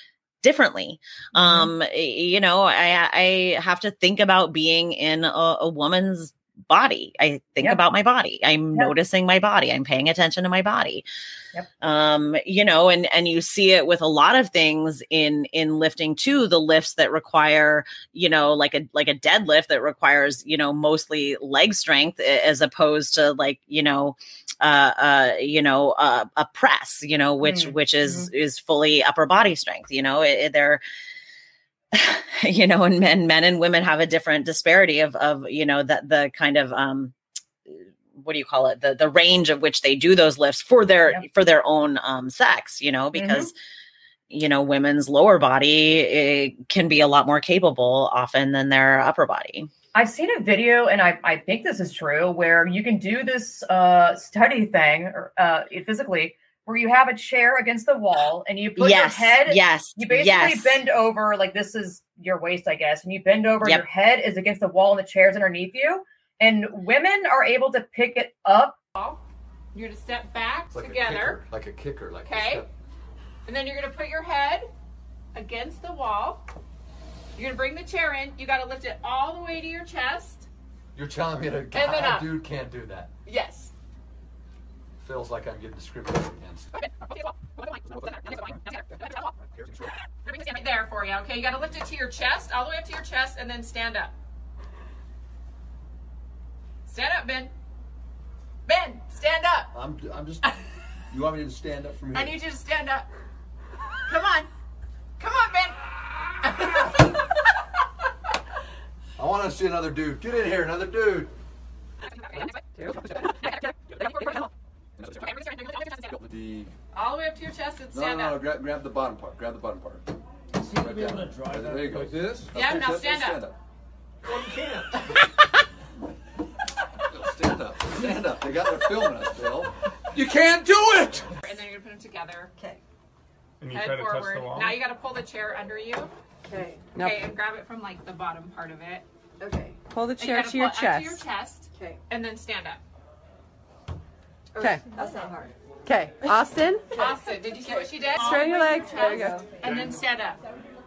differently Mhm. um you know i i have to think about being in a, a woman's body i think Yep. about my body i'm Yep. noticing my body i'm paying attention to my body Yep. um you know and and you see it with a lot of things in in lifting too the lifts that require you know like a like a deadlift that requires you know mostly leg strength as opposed to like you know uh uh you know uh, a press you know which Mm, which is is fully upper body strength you know it, it- they're you know and men men and women have a different disparity of of you know that the kind of um what do you call it the the range of which they do those lifts for their Yep. for their own um sex you know Mm-hmm. because you know women's lower body it can be a lot more capable often than their upper body I've seen a video, and I, I think this is true, where you can do this uh, study thing uh, physically, where you have a chair against the wall and you put yes your head yes You basically yes bend over, like this is your waist, I guess, and you bend over, Yep. your head is against the wall, and the chair's underneath you. And women are able to pick it up. You're gonna step back like together, a kicker, like a kicker, like a Okay. step. and then you're gonna put your head against the wall. You're gonna bring the chair in. You gotta lift it all the way to your chest. You're telling me that a then guy up. dude can't do that. Yes. feels like I'm getting discriminated against. Right there for you. Okay, you got to lift it to your chest, all the way up to your chest, and then stand up. Stand up, Ben. Ben, stand up. I'm, I'm just. You want me to stand up from here? I need you to stand up. Come on. Come on, Ben. I want to see another dude. Get in here, another dude. The all the way up to your chest and no, stand no, no, up. grab, grab the bottom part. Grab the bottom part. Right there. There you go. Like this? Yeah, Okay, now so- stand stand up. up. Well, you can't. Stand up. Stand up. They got they're filming us, Bill. You can't do it. And then you're going to put them together. Okay. And you Head try to touch forward. the wall. Now you got to pull the chair under you. Okay. Okay, and grab it from like the bottom part of it. Okay. Pull the And you chair gotta to your pull it up to your chest. chest, Okay. and then stand up. Okay. That's not hard. Okay. Austin, Austin, did you see what she did? straighten your legs. There you go. Chest, And then stand up.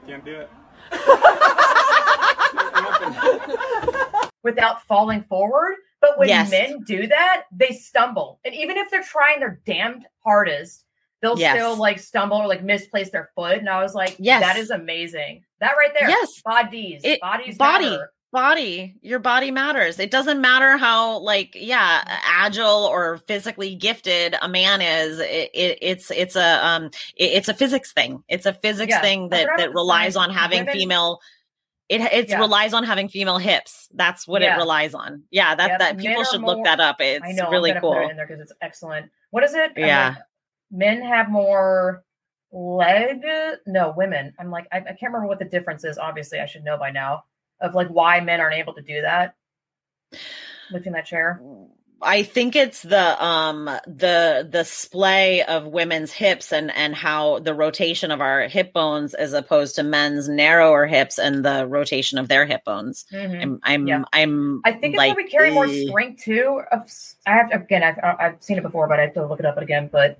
Can't do it. without falling forward. But when Yes. men do that, they stumble. And even if they're trying their damned hardest, they'll Yes. still like stumble or like misplace their foot. And I was like, Yes. that is amazing. That right there. Yes. Bodies. It- bodies. body. matter. body your body matters it doesn't matter how like yeah agile or physically gifted a man is it, it, it's it's a um it- it's a physics thing it's a physics Yeah, thing that that relies on having Women- female it it Yeah. relies on having female hips that's what Yeah. it relies on yeah that that people should look that up it's I know. really I'm gonna put cool it in there because it's excellent. What is it? Yeah. men have more leg. No, women. I'm like, I, I can't remember what the difference is. Obviously, I should know by now of like why men aren't able to do that. Lifting that chair. I think it's the um the the splay of women's hips and and how the rotation of our hip bones as opposed to men's narrower hips and the rotation of their hip bones. Mhm. I'm I'm Yeah. I'm I think it's like where we carry more strength too. i have again, I've I've seen it before, but I have to look it up again. But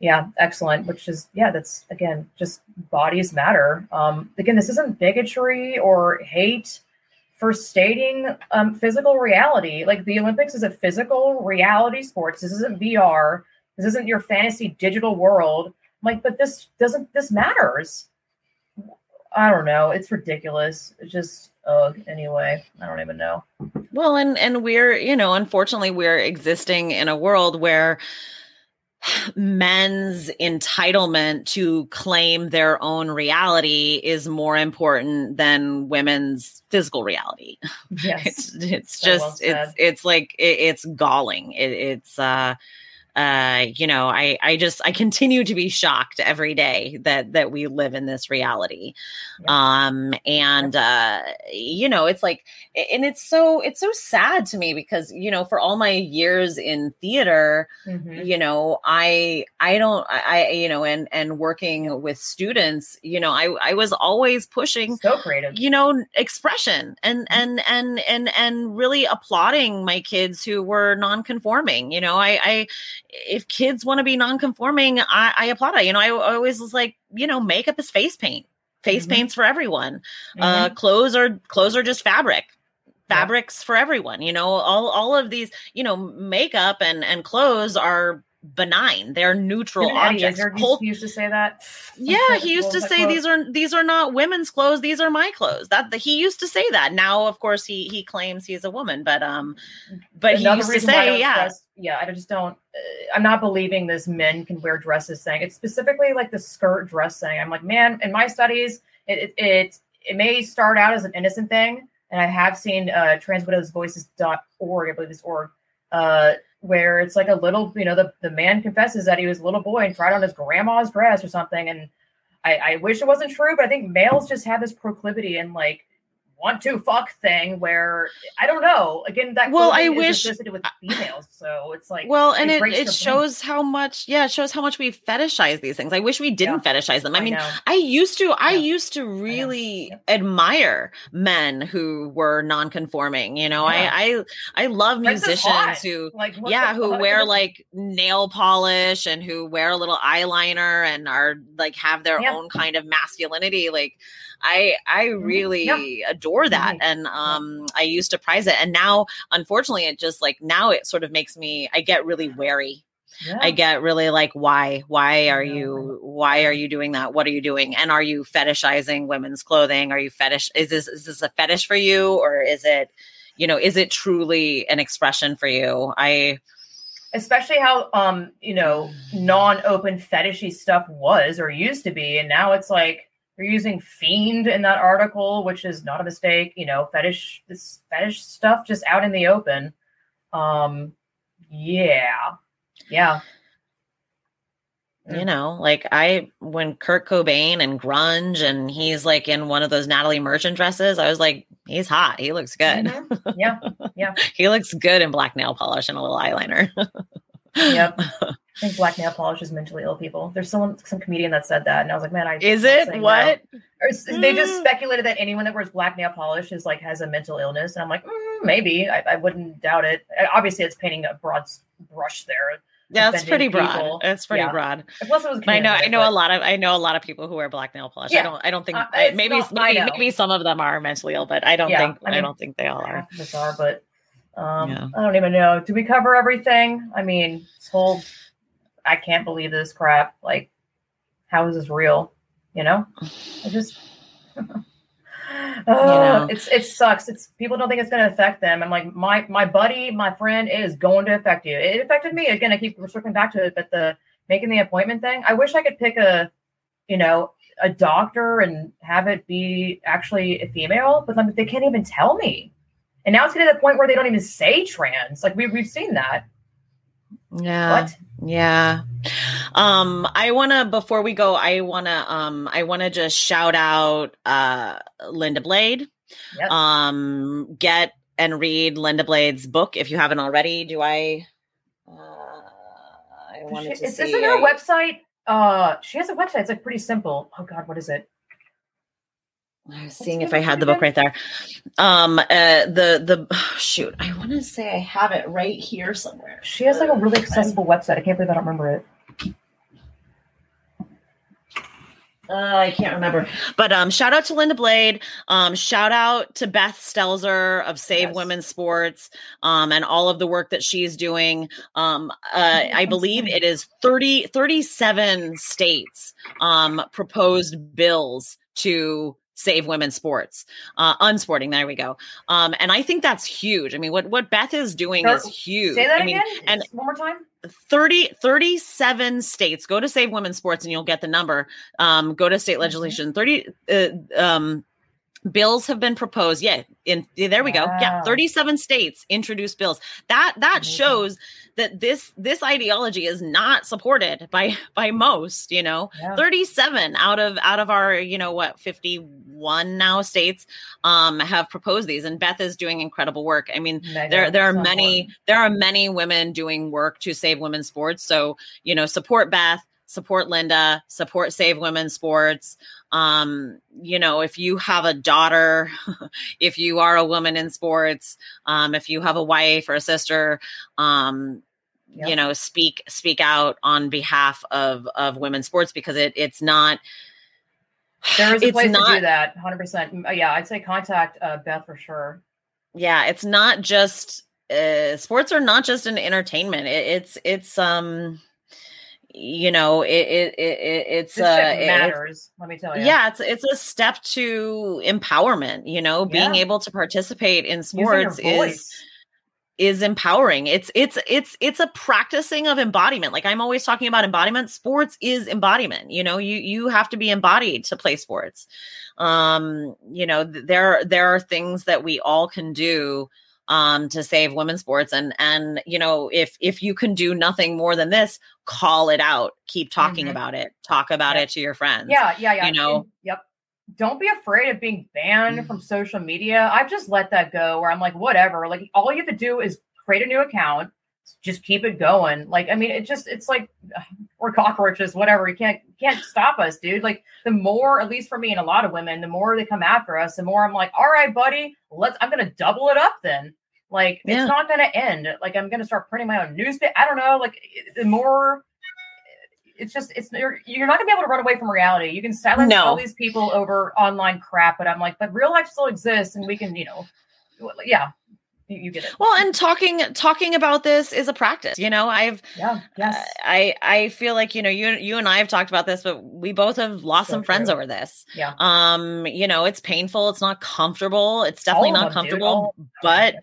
yeah, excellent. Which is yeah, that's again just bodies matter. Um, again, this isn't bigotry or hate for stating um, physical reality. Like the Olympics is a physical reality sports. This isn't VR. This isn't your fantasy digital world. I'm like, but this doesn't. This matters. I don't know. It's ridiculous. It's just ugh. Anyway, I don't even know. Well, and and we're, you know, unfortunately we're existing in a world where men's entitlement to claim their own reality is more important than women's physical reality. Yes. It's it's So well just it's it's like it, it's galling. It, it's uh uh you know i i just i continue to be shocked every day that that we live in this reality um and uh you know it's like and it's so it's so sad to me because you know for all my years in theater Mhm. you know i i don't i I, you know and and working with students you know i i was always pushing So creative. you know expression and and and and and really applauding my kids who were non-conforming you know i i if kids want to be non-conforming i i applaud it you know I, I always was like you know makeup is face paint face Mhm. paints for everyone uh clothes are clothes are just fabric Yeah. fabrics for everyone you know all all of these you know makeup and and clothes are benign they're neutral Even Eddie objects Izzard Cult- used, used to say that. yeah he used to say these are these are not women's clothes these are my clothes that he used to say that now of course he he claims he's a woman but um but he used to reason why I say yeah trust- yeah, I just don't. Uh, I'm not believing this men can wear dresses thing. It's specifically like the skirt dress thing. I'm like, man, in my studies, it it it, it may start out as an innocent thing, and I have seen uh, transwidowsvoices.org, I believe it's org, uh, where it's like a little, you know, the the man confesses that he was a little boy and tried on his grandma's dress or something, and I, I wish it wasn't true, but I think males just have this proclivity and like want to fuck thing where I don't know. Again, that Well, I wish- associated with females, so it's like well and it, it shows how much yeah it shows how much we fetishize these things i wish we didn't fetishize them i, I mean know. i used to i Yeah. used to really Yep. admire men who were non-conforming you know Yeah. i i i love musicians who like yeah who fuck? wear like nail polish and who wear a little eyeliner and are like have their Yeah. own kind of masculinity like i i Mhm. really adore that Mhm. and um i used to prize it and now unfortunately it just like now it sort of makes me i get really wary Yeah. I get really like why why are you why are you doing that? What are you doing? And are you fetishizing women's clothing? Are you fetish is this is this a fetish for you or is it you know is it truly an expression for you? I especially how um you know non-open fetishy stuff was or used to be and now it's like they're using fiend in that article which is not a mistake you know fetish this fetish stuff just out in the open um yeah yeah you know, like I when Kurt Cobain and grunge and he's like in one of those Natalie Merchant dresses, I was like, he's hot. He looks good. Mhm. yeah he looks good in black nail polish and a little eyeliner. yep i think black nail polish is mentally ill people there's someone some comedian that said that and i was like man i Is it what? no. or s- they just Mm. speculated that anyone that wears black nail polish is like has a mental illness and i'm like mm, maybe I, I wouldn't doubt it obviously it's painting a broad brush there Yeah, it's offending pretty broad. people. It's pretty Yeah. broad. plus it was I know I know a lot of I know a lot of people who wear black nail polish. I don't I don't think Uh, I, maybe maybe, maybe some of them are mentally ill, but I don't Yeah, think I I, don't think they all are. half of us are but um Yeah. i don't even know do we cover everything i mean this whole i can't believe this crap like how is this real you know i just Oh, you know. it's it sucks. It's people don't think it's going to affect them. I'm like my my buddy, my friend is going to affect you. It affected me. Again, I keep circling back to it, but the making the appointment thing. I wish I could pick a, you know, a doctor and have it be actually a female, but like, they can't even tell me. And now it's getting to the point where they don't even say trans. Like we we've seen that. Yeah. What? Yeah. Um I want to before we go I want to um I want to just shout out uh Linda Blade. Yep. Um get and read Linda Blade's book if you haven't already. Do I uh I wanted She- to is, see isn't her website? Uh, she has a website. It's like pretty simple. Oh God, what is it? I was seeing if I had the book right there. Um, uh, the the shoot, I want to say I have it right here somewhere. She has like a really accessible website. I can't believe I don't remember it. Uh, I can't remember, but um, shout out to Linda Blade. Um, shout out to Beth Stelzer of Save Yes. Women's Sports. Um, and all of the work that she's doing. Um, uh, I believe it is 30, 37 states um proposed bills to save women's sports uh unsporting there we go. Um and i think that's huge. I mean what what beth is doing is huge. Say that i mean again. and- one more time. 30 37 states go to save women's sports and you'll get the number. Um go to state legislation. 30 uh, um bills have been proposed. Yeah in there we go. Yeah 37 states introduce bills. That that Amazing. shows that this this ideology is not supported by by most you know Yeah. 37 out of out of our you know what 51 now states um have proposed these and beth is doing incredible work i mean Mega. there there are many there are many women doing work to save women's sports so you know support beth support linda support save women's sports um you know if you have a daughter if you are a woman in sports um if you have a wife or a sister um Yep. you know speak speak out on behalf of of women's sports because it it's not There is a it's place to not do that. 100. percent Yeah, I'd say contact uh, Beth for sure. yeah it's not just uh, sports are not just an entertainment it, it's it's um you know it it, it it- it's uh it's- matters. let me tell you. yeah it's it's a step to empowerment you know being Yeah. able to participate in sports is is empowering it's it's it's it's a practicing of embodiment like i'm always talking about embodiment sports is embodiment you know you you have to be embodied to play sports um you know th- there there are things that we all can do um to save women's sports and and you know if if you can do nothing more than this call it out keep talking Mhm. about it talk about Yeah. it to your friends Yeah, yeah, yeah. you know? And- yep. Don't be afraid of being banned Mm. from social media. I've just let that go where I'm like, whatever. Like all you have to do is create a new account, just keep it going. Like, I mean, it just it's like we're cockroaches, whatever. You can't can't stop us, dude. Like the more, at least for me and a lot of women, the more they come after us, the more I'm like, all right, buddy, let's I'm gonna double it up then. Like Yeah. it's not gonna end. Like I'm gonna start printing my own newspaper. I don't know. Like the more it's just it's you're, you're not gonna be able to run away from reality. You can silence No. all these people over online crap, but I'm like, but real life still exists, and we can, you know, yeah, You, get it. Well, and talking talking about this is a practice. You know, I've yeah, yes. uh, I I feel like you know you you and I have talked about this, but we both have lost So some friends over this. Yeah. Um, you know, it's painful. It's not comfortable. It's definitely not them, comfortable. but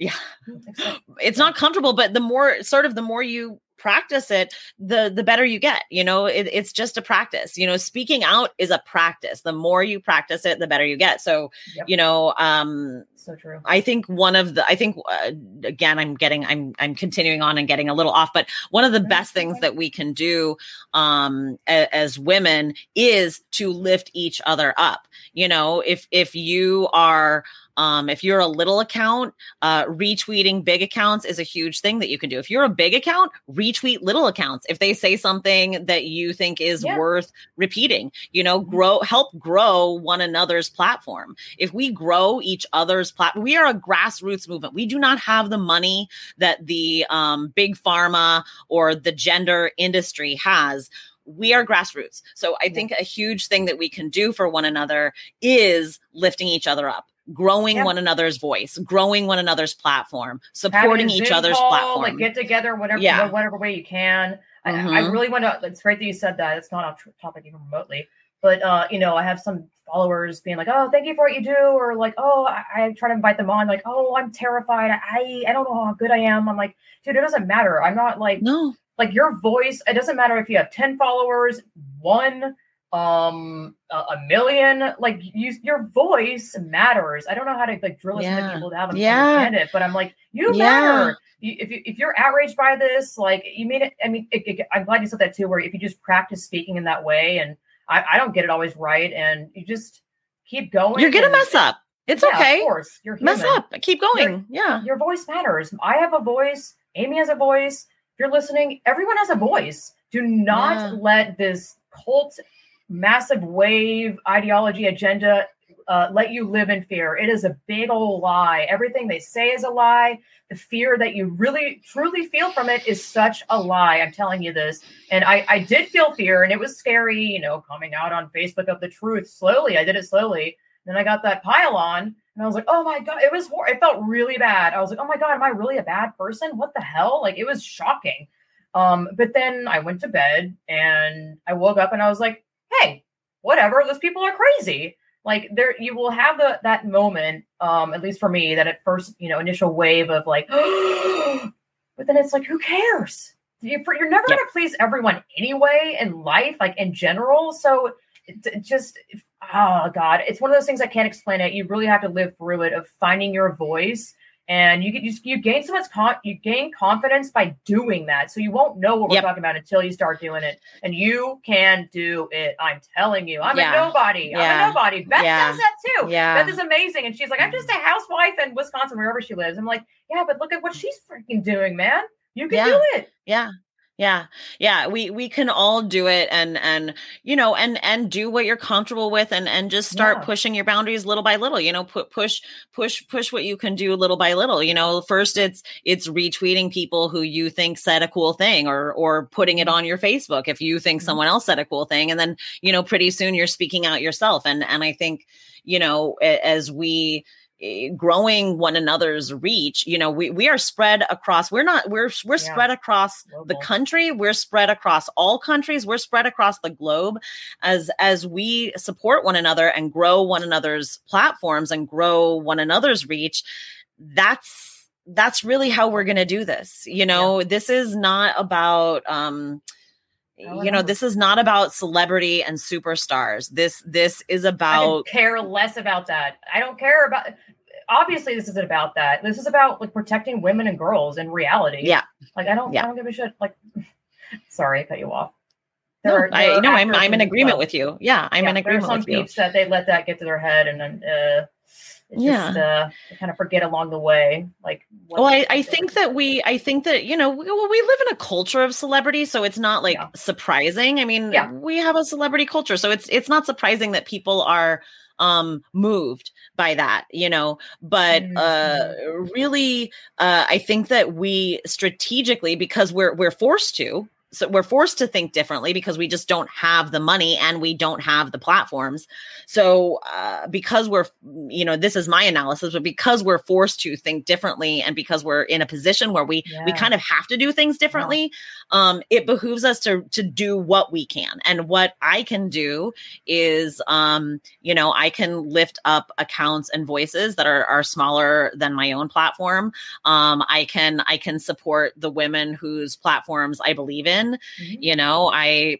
yeah, it's not comfortable. But the more sort of the more you practice it, the the better you get. You know, it, it's just a practice. You know, speaking out is a practice. The more you practice it, the better you get. So Yep. you know, um, so true. I think one of the I think uh, again I'm getting I'm I'm continuing on and getting a little off but one of the best things that we can do um a- as women is to lift each other up. You know, if if you are um if you're a little account, uh retweeting big accounts is a huge thing that you can do. If you're a big account, retweet little accounts. If they say something that you think is Yeah. worth repeating, you know, Mhm. grow help grow one another's platform if we grow each other's platform, we are a grassroots movement. We do not have the money that the um, big pharma or the gender industry has. We are grassroots. So I Yeah. think a huge thing that we can do for one another is lifting each other up, growing Yeah. one another's voice, growing one another's platform, supporting each Zoom other's call, platform. Like get together, whatever, Yeah. whatever way you can. I, I Mhm. really want to. It's great that you said that. It's not a topic even remotely, but uh, you know, I have some followers being like, "Oh, thank you for what you do," or like, "Oh, I, I try to invite them on." Like, "Oh, I'm terrified. I I don't know how good I am." I'm like, dude, it doesn't matter. I'm not like no, like your voice. It doesn't matter if you have ten followers, one, um, a, a million. Like you, your voice matters. I don't know how to like drill this into people to have them Yeah. understand it, but I'm like, you Yeah. matter you, if you if you're outraged by this, like you mean it. I mean, it, it- I'm glad you said that too. Where if you just practice speaking in that way, and I, I don't get it always right, and you just keep going. you're gonna mess up. It's Yeah, okay. Of course, you're human. Mess up. Keep going. yeah. Your voice matters. I have a voice. Amy has a voice. If you're listening, everyone has a voice. Do not Yeah. let this cult, massive wave ideology agenda uh, let you live in fear. It is a big old lie. Everything they say is a lie. The fear that you really truly feel from it is such a lie. I'm telling you this. And I, I did feel fear, and it was scary, you know, coming out on Facebook of the truth slowly. I did it slowly. Then I got that pile on, and I was like, oh my God, it was, hor- it felt really bad. I was like, oh my God, am I really a bad person? What the hell? Like, it was shocking. Um, but then I went to bed and I woke up and I was like, hey, whatever, those people are crazy. Like there you will have the that moment, um, at least for me, that at first, you know, initial wave of like, but then it's like, who cares? You- You're never Yeah. gonna please everyone anyway in life, like in general. So it, it just oh god, it's one of those things I can't explain it. You really have to live through it of finding your voice. And you get you, you gain so much con- you gain confidence by doing that. So you won't know what we're Yep. talking about until you start doing it. And you can do it. I'm telling you. I'm Yeah. a nobody. I'm a nobody. Beth Yeah. says that too. Yeah. Beth is amazing. And she's like, I'm just a housewife in Wisconsin, wherever she lives. I'm like, yeah, but look at what she's freaking doing, man. You can Yeah. do it. yeah yeah yeah we we can all do it and and you know and and do what you're comfortable with and and just start Yeah. pushing your boundaries little by little you know put push push push what you can do little by little you know first it's it's retweeting people who you think said a cool thing or or putting it Mhm. on your facebook if you think Mhm. someone else said a cool thing and then you know pretty soon you're speaking out yourself and and i think you know as we growing one another's reach you know we we are spread across we're not we're we're Yeah. spread across the country we're spread across all countries we're spread across the globe as as we support one another and grow one another's platforms and grow one another's reach. That's that's really how we're going to do this you know? This is not about um you know no. this is not about celebrity and superstars this this is about care less about that. I don't care about. Obviously, this isn't about that. This is about like protecting women and girls in reality. Yeah. Like I don't. Yeah. I don't give a shit. Like, sorry, I cut you off. no, are- I there are no I'm I'm in agreement with you yeah I'm yeah, in there are agreement some with you that they let that get to their head and then uh, it's Yeah. just uh, kind of forget along the way. Like, what well I, I think that we i think that you know we, well, we live in a culture of celebrity so it's not like Yeah. surprising i mean Yeah. we have a celebrity culture so it's it's not surprising that people are um moved by that you know but uh really uh i think that we strategically because we're we're forced to so we're forced to think differently because we just don't have the money and we don't have the platforms. So uh, because we're you know this is my analysis but because we're forced to think differently and because we're in a position where we we kind of have to do things differently um it behooves us to to do what we can. And what i can do is um you know i can lift up accounts and voices that are are smaller than my own platform. Um i can i can support the women whose platforms i believe in Mhm. you know i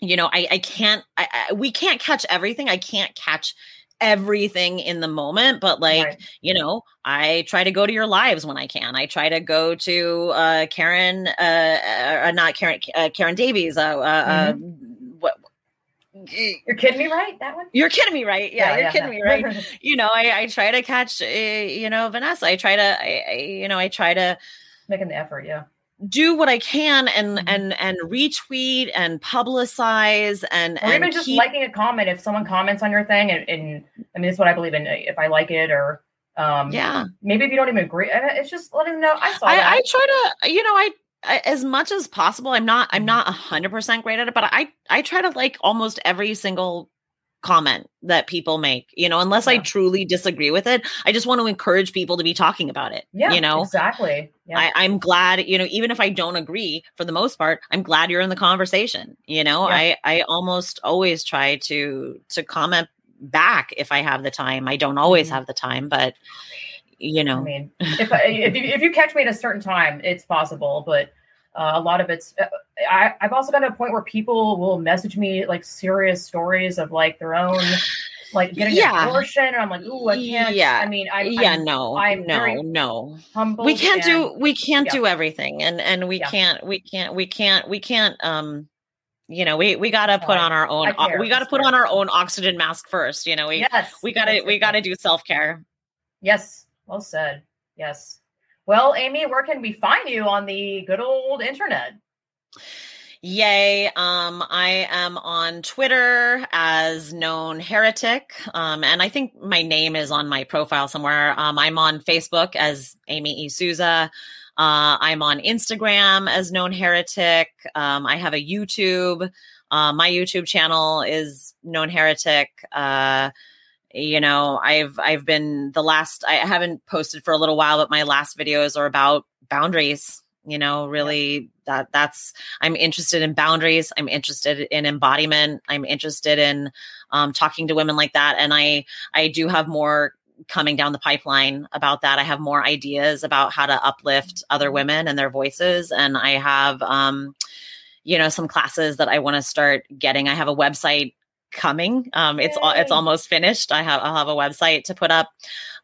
you know i i can't I, I we can't catch everything i can't catch everything in the moment but like Right. you know i try to go to your lives when i can i try to go to uh karen uh, uh not karen uh, karen davies uh, uh, uh what You're kidding me, right? That one? you're kidding me right yeah, you're kidding me right you know i i try to catch uh, you know vanessa i try to I, I you know i try to Making the effort, yeah. Do what I can and Mhm. and and retweet and publicize and Or and even just keep- liking a comment. If someone comments on your thing, and, and I mean, that's what I believe in. If I like it, or um, yeah. maybe if you don't even agree, uh, it's just letting them know I saw I, that. I try to you know I, as much as possible. I'm not I'm Mhm. not a hundred percent great at it, but I I try to like almost every single comment that people make. You know, unless I truly disagree with it, I just want to encourage people to be talking about it. yeah, you know. exactly. Yeah, I, I'm glad, you know, even if I don't agree for the most part, I'm glad you're in the conversation. You know, Yeah. I I almost always try to to comment back if I have the time. I don't always Mhm. have the time, but you know, I mean, if I, if you, if you catch me at a certain time, it's possible, but uh, a lot of it's. Uh, I, I've also gotten to a point where people will message me like serious stories of like their own, like getting Yeah. an abortion, and I'm like, ooh, I can't. Yeah. I mean, I'm, yeah, I'm no, I'm no, no. humble. We can't do we can't yeah. do everything, and and we Yeah. can't we can't we can't we can't um. You know, we we gotta put on our own. We gotta put on our own oxygen mask first. You know, we Yes, we gotta we gotta do self care. Yes, well said. Yes. Well, Amy, where can we find you on the good old internet? Yay. Um, I am on Twitter as known heretic. Um, and I think my name is on my profile somewhere. Um, I'm on Facebook as Amy E. Sousa. Uh, I'm on Instagram as known heretic. Um, I have a YouTube. Uh, my YouTube channel is known heretic. Uh, you know, I've I've been the last I haven't posted for a little while, but my last videos are about boundaries. You know, really that that's I'm interested in boundaries. I'm interested in embodiment. I'm interested in um, talking to women like that. And I I do have more coming down the pipeline about that. I have more ideas about how to uplift other women and their voices. And I have um, you know, some classes that I want to start getting. I have a website coming. Um, it's it's almost finished. I have I'll have a website to put up.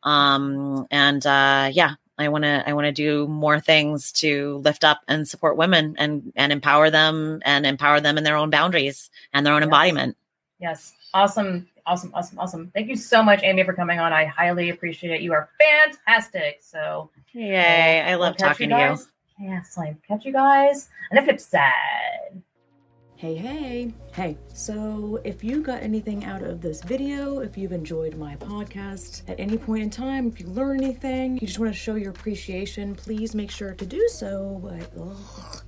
Um, and uh, yeah, I want to I want to do more things to lift up and support women and and empower them and empower them in their own boundaries and their own Yes. embodiment. Yes. Awesome. Awesome. Awesome. Awesome. Thank you so much, Amy, for coming on. I highly appreciate it. You are fantastic. So Yay! I love talking to you. guys. Yes, I catch you guys on the flip side. Hey, hey, hey. So, if you got anything out of this video, if you've enjoyed my podcast at any point in time, if you learn anything, you just want to show your appreciation, please make sure to do so. But, ugh. Oh,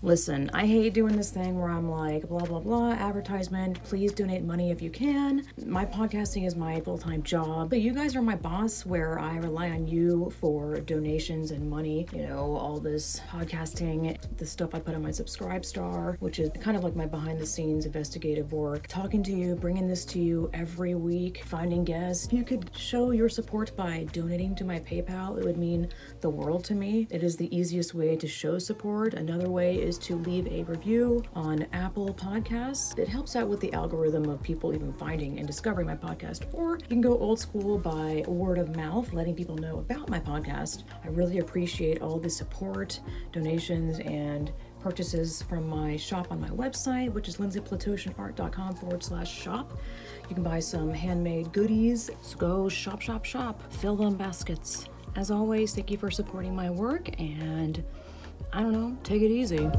Listen, I hate doing this thing where I'm like, blah, blah, blah, advertisement. Please donate money if you can. My podcasting is my full time job, but you guys are my boss where I rely on you for donations and money. You know, all this podcasting, the stuff I put on my SubscribeStar, which is kind of like my behind the scenes investigative work. Talking to you, bringing this to you every week, finding guests. If you could show your support by donating to my PayPal, it would mean the world to me. It is the easiest way to show support. Another way is to leave a review on Apple Podcasts. It helps out with the algorithm of people even finding and discovering my podcast. Or you can go old school by word of mouth, letting people know about my podcast. I really appreciate all the support, donations, and purchases from my shop on my website, which is lindsayplatoshinart.com forward slash shop. You can buy some handmade goodies. So go shop, shop, shop. Fill them baskets. As always, thank you for supporting my work and I don't know, take it easy.